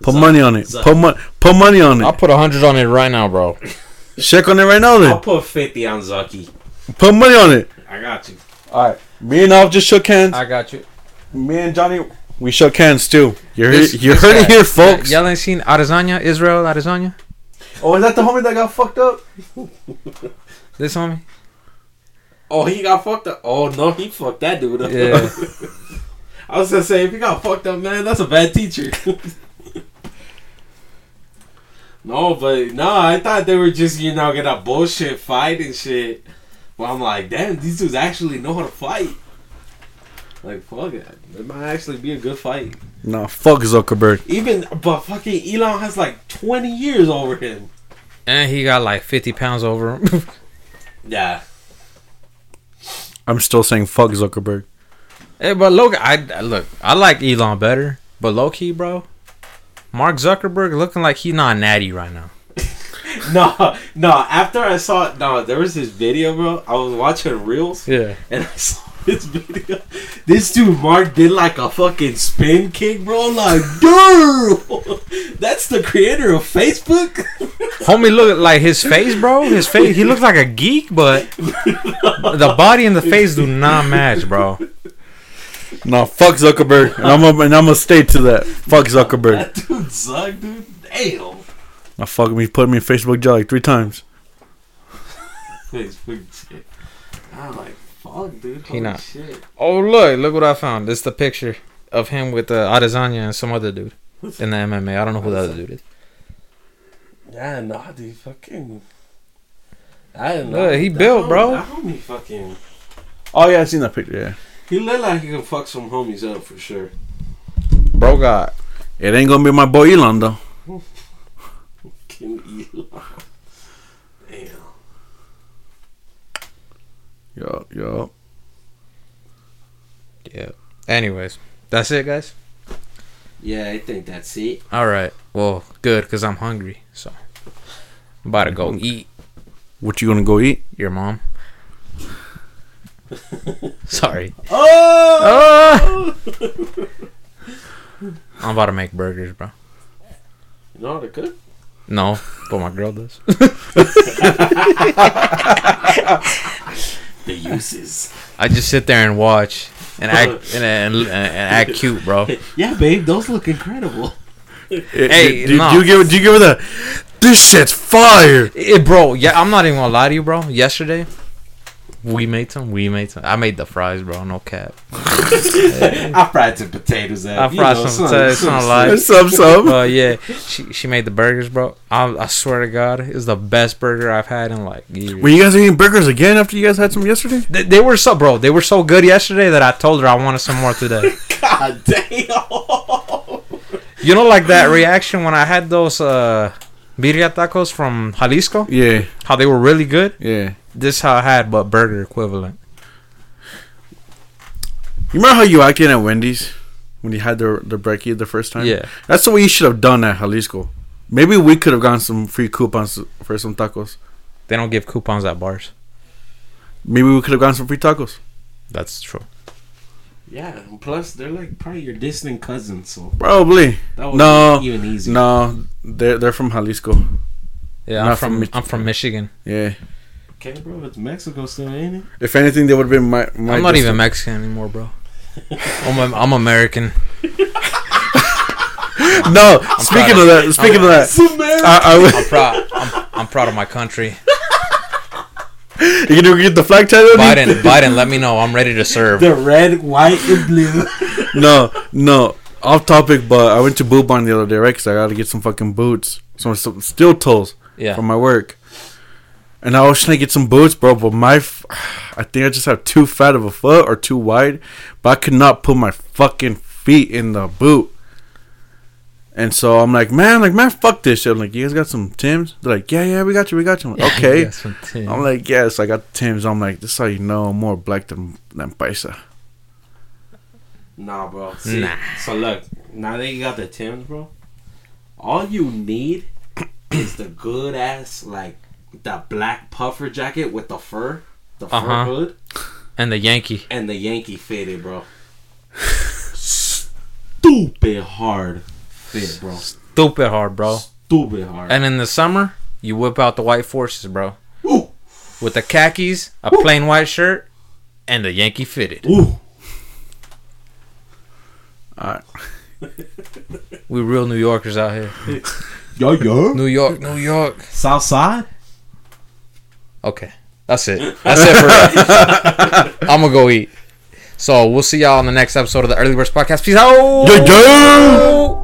Put Zuck. money on it. Zuck. Put money. Put money on it. I'll put a hundred on it right now, bro. Check on it right now. Then. I'll put fifty on Zucky. put money on it. I got you. All right. Me and Alf just shook hands. I got you. Me and Johnny, we shook hands too. You're This- you this heard it guy- here, folks. Y'all ain't seen Adesanya, Israel Adesanya? Oh, is that the homie that got fucked up? [laughs] This homie? Oh, he got fucked up. Oh no, he fucked that dude up. Yeah. [laughs] I was gonna say if he got fucked up, man, that's a bad teacher. [laughs] no, but no, I thought they were just you know gonna bullshit fight and shit. But I'm like, damn, these dudes actually know how to fight. Like fuck it, it might actually be a good fight. Nah, fuck Zuckerberg. Even but fucking Elon has like 20 years over him. And he got like 50 pounds over him. [laughs] Yeah. I'm still saying fuck Zuckerberg. hey, but look, I look, I like Elon better, but low key, bro. Mark Zuckerberg looking like he not natty right now. [laughs] No, no. After I saw no, there was this video, bro. I was watching reels. Yeah. and I [laughs] saw this video. This dude Mark did like a fucking spin kick, bro. Like, [laughs] dude, that's the creator of Facebook. Homie look at like his face, bro. His face, he looks like a geek, but the body and the face do not match, bro. No, fuck Zuckerberg, and I'm gonna and I'm gonna stay to that. Fuck Zuckerberg. that dude sucked, dude. Damn. I fuck me, put me in Facebook jail like three times. Facebook shit. I'm like, fuck, dude. He Holy not. shit. Oh look, look what I found. This is the picture of him with uh, Adesanya and some other dude in the MMA. I don't know who the other dude is. Yeah, nah, dude. Fucking. I didn't Look, know. he That built, homie- bro. That homie fucking. Oh yeah, I seen that picture. Yeah, He look like he can fuck some homies up for sure. Bro got it ain't gonna be my boy Elon though. Can Elon. Damn. Yo, yo. yeah. Anyways, that's it, guys. Yeah, I think that's it. All right. Well, good because I'm hungry. So I'm about to go mm-hmm. eat What you gonna go eat? your mom. [laughs] Sorry. Oh! [laughs] I'm about to make burgers, bro. You know how to cook? No, but my girl does. The uses. I just sit there and watch and act and, [laughs] and, and, and act cute, bro. yeah, babe, those look incredible. Hey, do, do, no. do you give do you give her the? This shit's fire. Eh, bro, yeah, I'm not even gonna lie to you, bro. Yesterday, we made some. We made some. I made the fries, bro. No cap. [laughs] I fried some potatoes. At, I you fried know, some potatoes, it's not [laughs] like- Some some. But yeah, she she made the burgers, bro. I, I swear to God, it's the best burger I've had in like years. Were you guys eating burgers again after you guys had some yesterday? They, they were so, bro. They were so good yesterday that I told her I wanted some more today. [laughs] God damn. you know, like that reaction when I had those uh, birria tacos from Jalisco. Yeah, How they were really good. yeah. This how I had, but burger equivalent. You remember how you acted at Wendy's when you had the the brekkie the first time? Yeah. That's the way you should have done at Jalisco. Maybe we could have gotten some free coupons for some tacos. They don't give coupons at bars. Maybe we could have gotten some free tacos. That's true. Yeah, and plus they're like probably your distant cousins, so Probably. that No, even easier. No, they're they're from Jalisco. Yeah, I'm from, from Mich- I'm from Michoacán. Yeah. Okay, bro, it's Mexico still, ain't it? If anything, they would have been my. my I'm not even Mexican anymore, bro. [laughs] I'm, I'm American. [laughs] No. speaking of that, speaking of that, I, I would- I'm proud. I'm, I'm proud of my country. you gonna get the flag tatted? Biden, Biden, let me know. I'm ready to serve. The red, white, and blue. [laughs] No, no. Off topic, but I went to Boot Barn the other day, right? Because I got to get some fucking boots, some, some steel toes Yeah. from my work. And I was trying to get some boots, bro. But my, f- [sighs] I think I just have too fat of a foot or too wide. But I could not put my fucking feet in the boot. And so I'm like, man, like man, fuck this shit. I'm like, you guys got some Tims? They're like, yeah, yeah, we got you, we got you. I'm like, [laughs] okay. Yeah, some. I'm like, yes, I got Tim's. I'm like, this is how you know I'm more black than than paisa. Nah, bro. See, Nah. So look, now that you got the Tims, bro, all you need is the good ass like the black puffer jacket with the fur, the fur Uh-huh. hood, And the Yankee. and the Yankee fitted, bro. Stupid hard fit, bro. Stupid hard, bro. Stupid hard. And in the summer, you whip out the white forces, bro. Ooh, With the khakis, a plain white shirt, and the Yankee fitted. ooh. Alright. We real New Yorkers out here. [laughs] Yo, yo. New York, New York. South side. Okay. That's it. [laughs] That's it for. [laughs] I'm gonna go eat. So we'll see y'all on the next episode of the Early Birds Podcast. Peace out.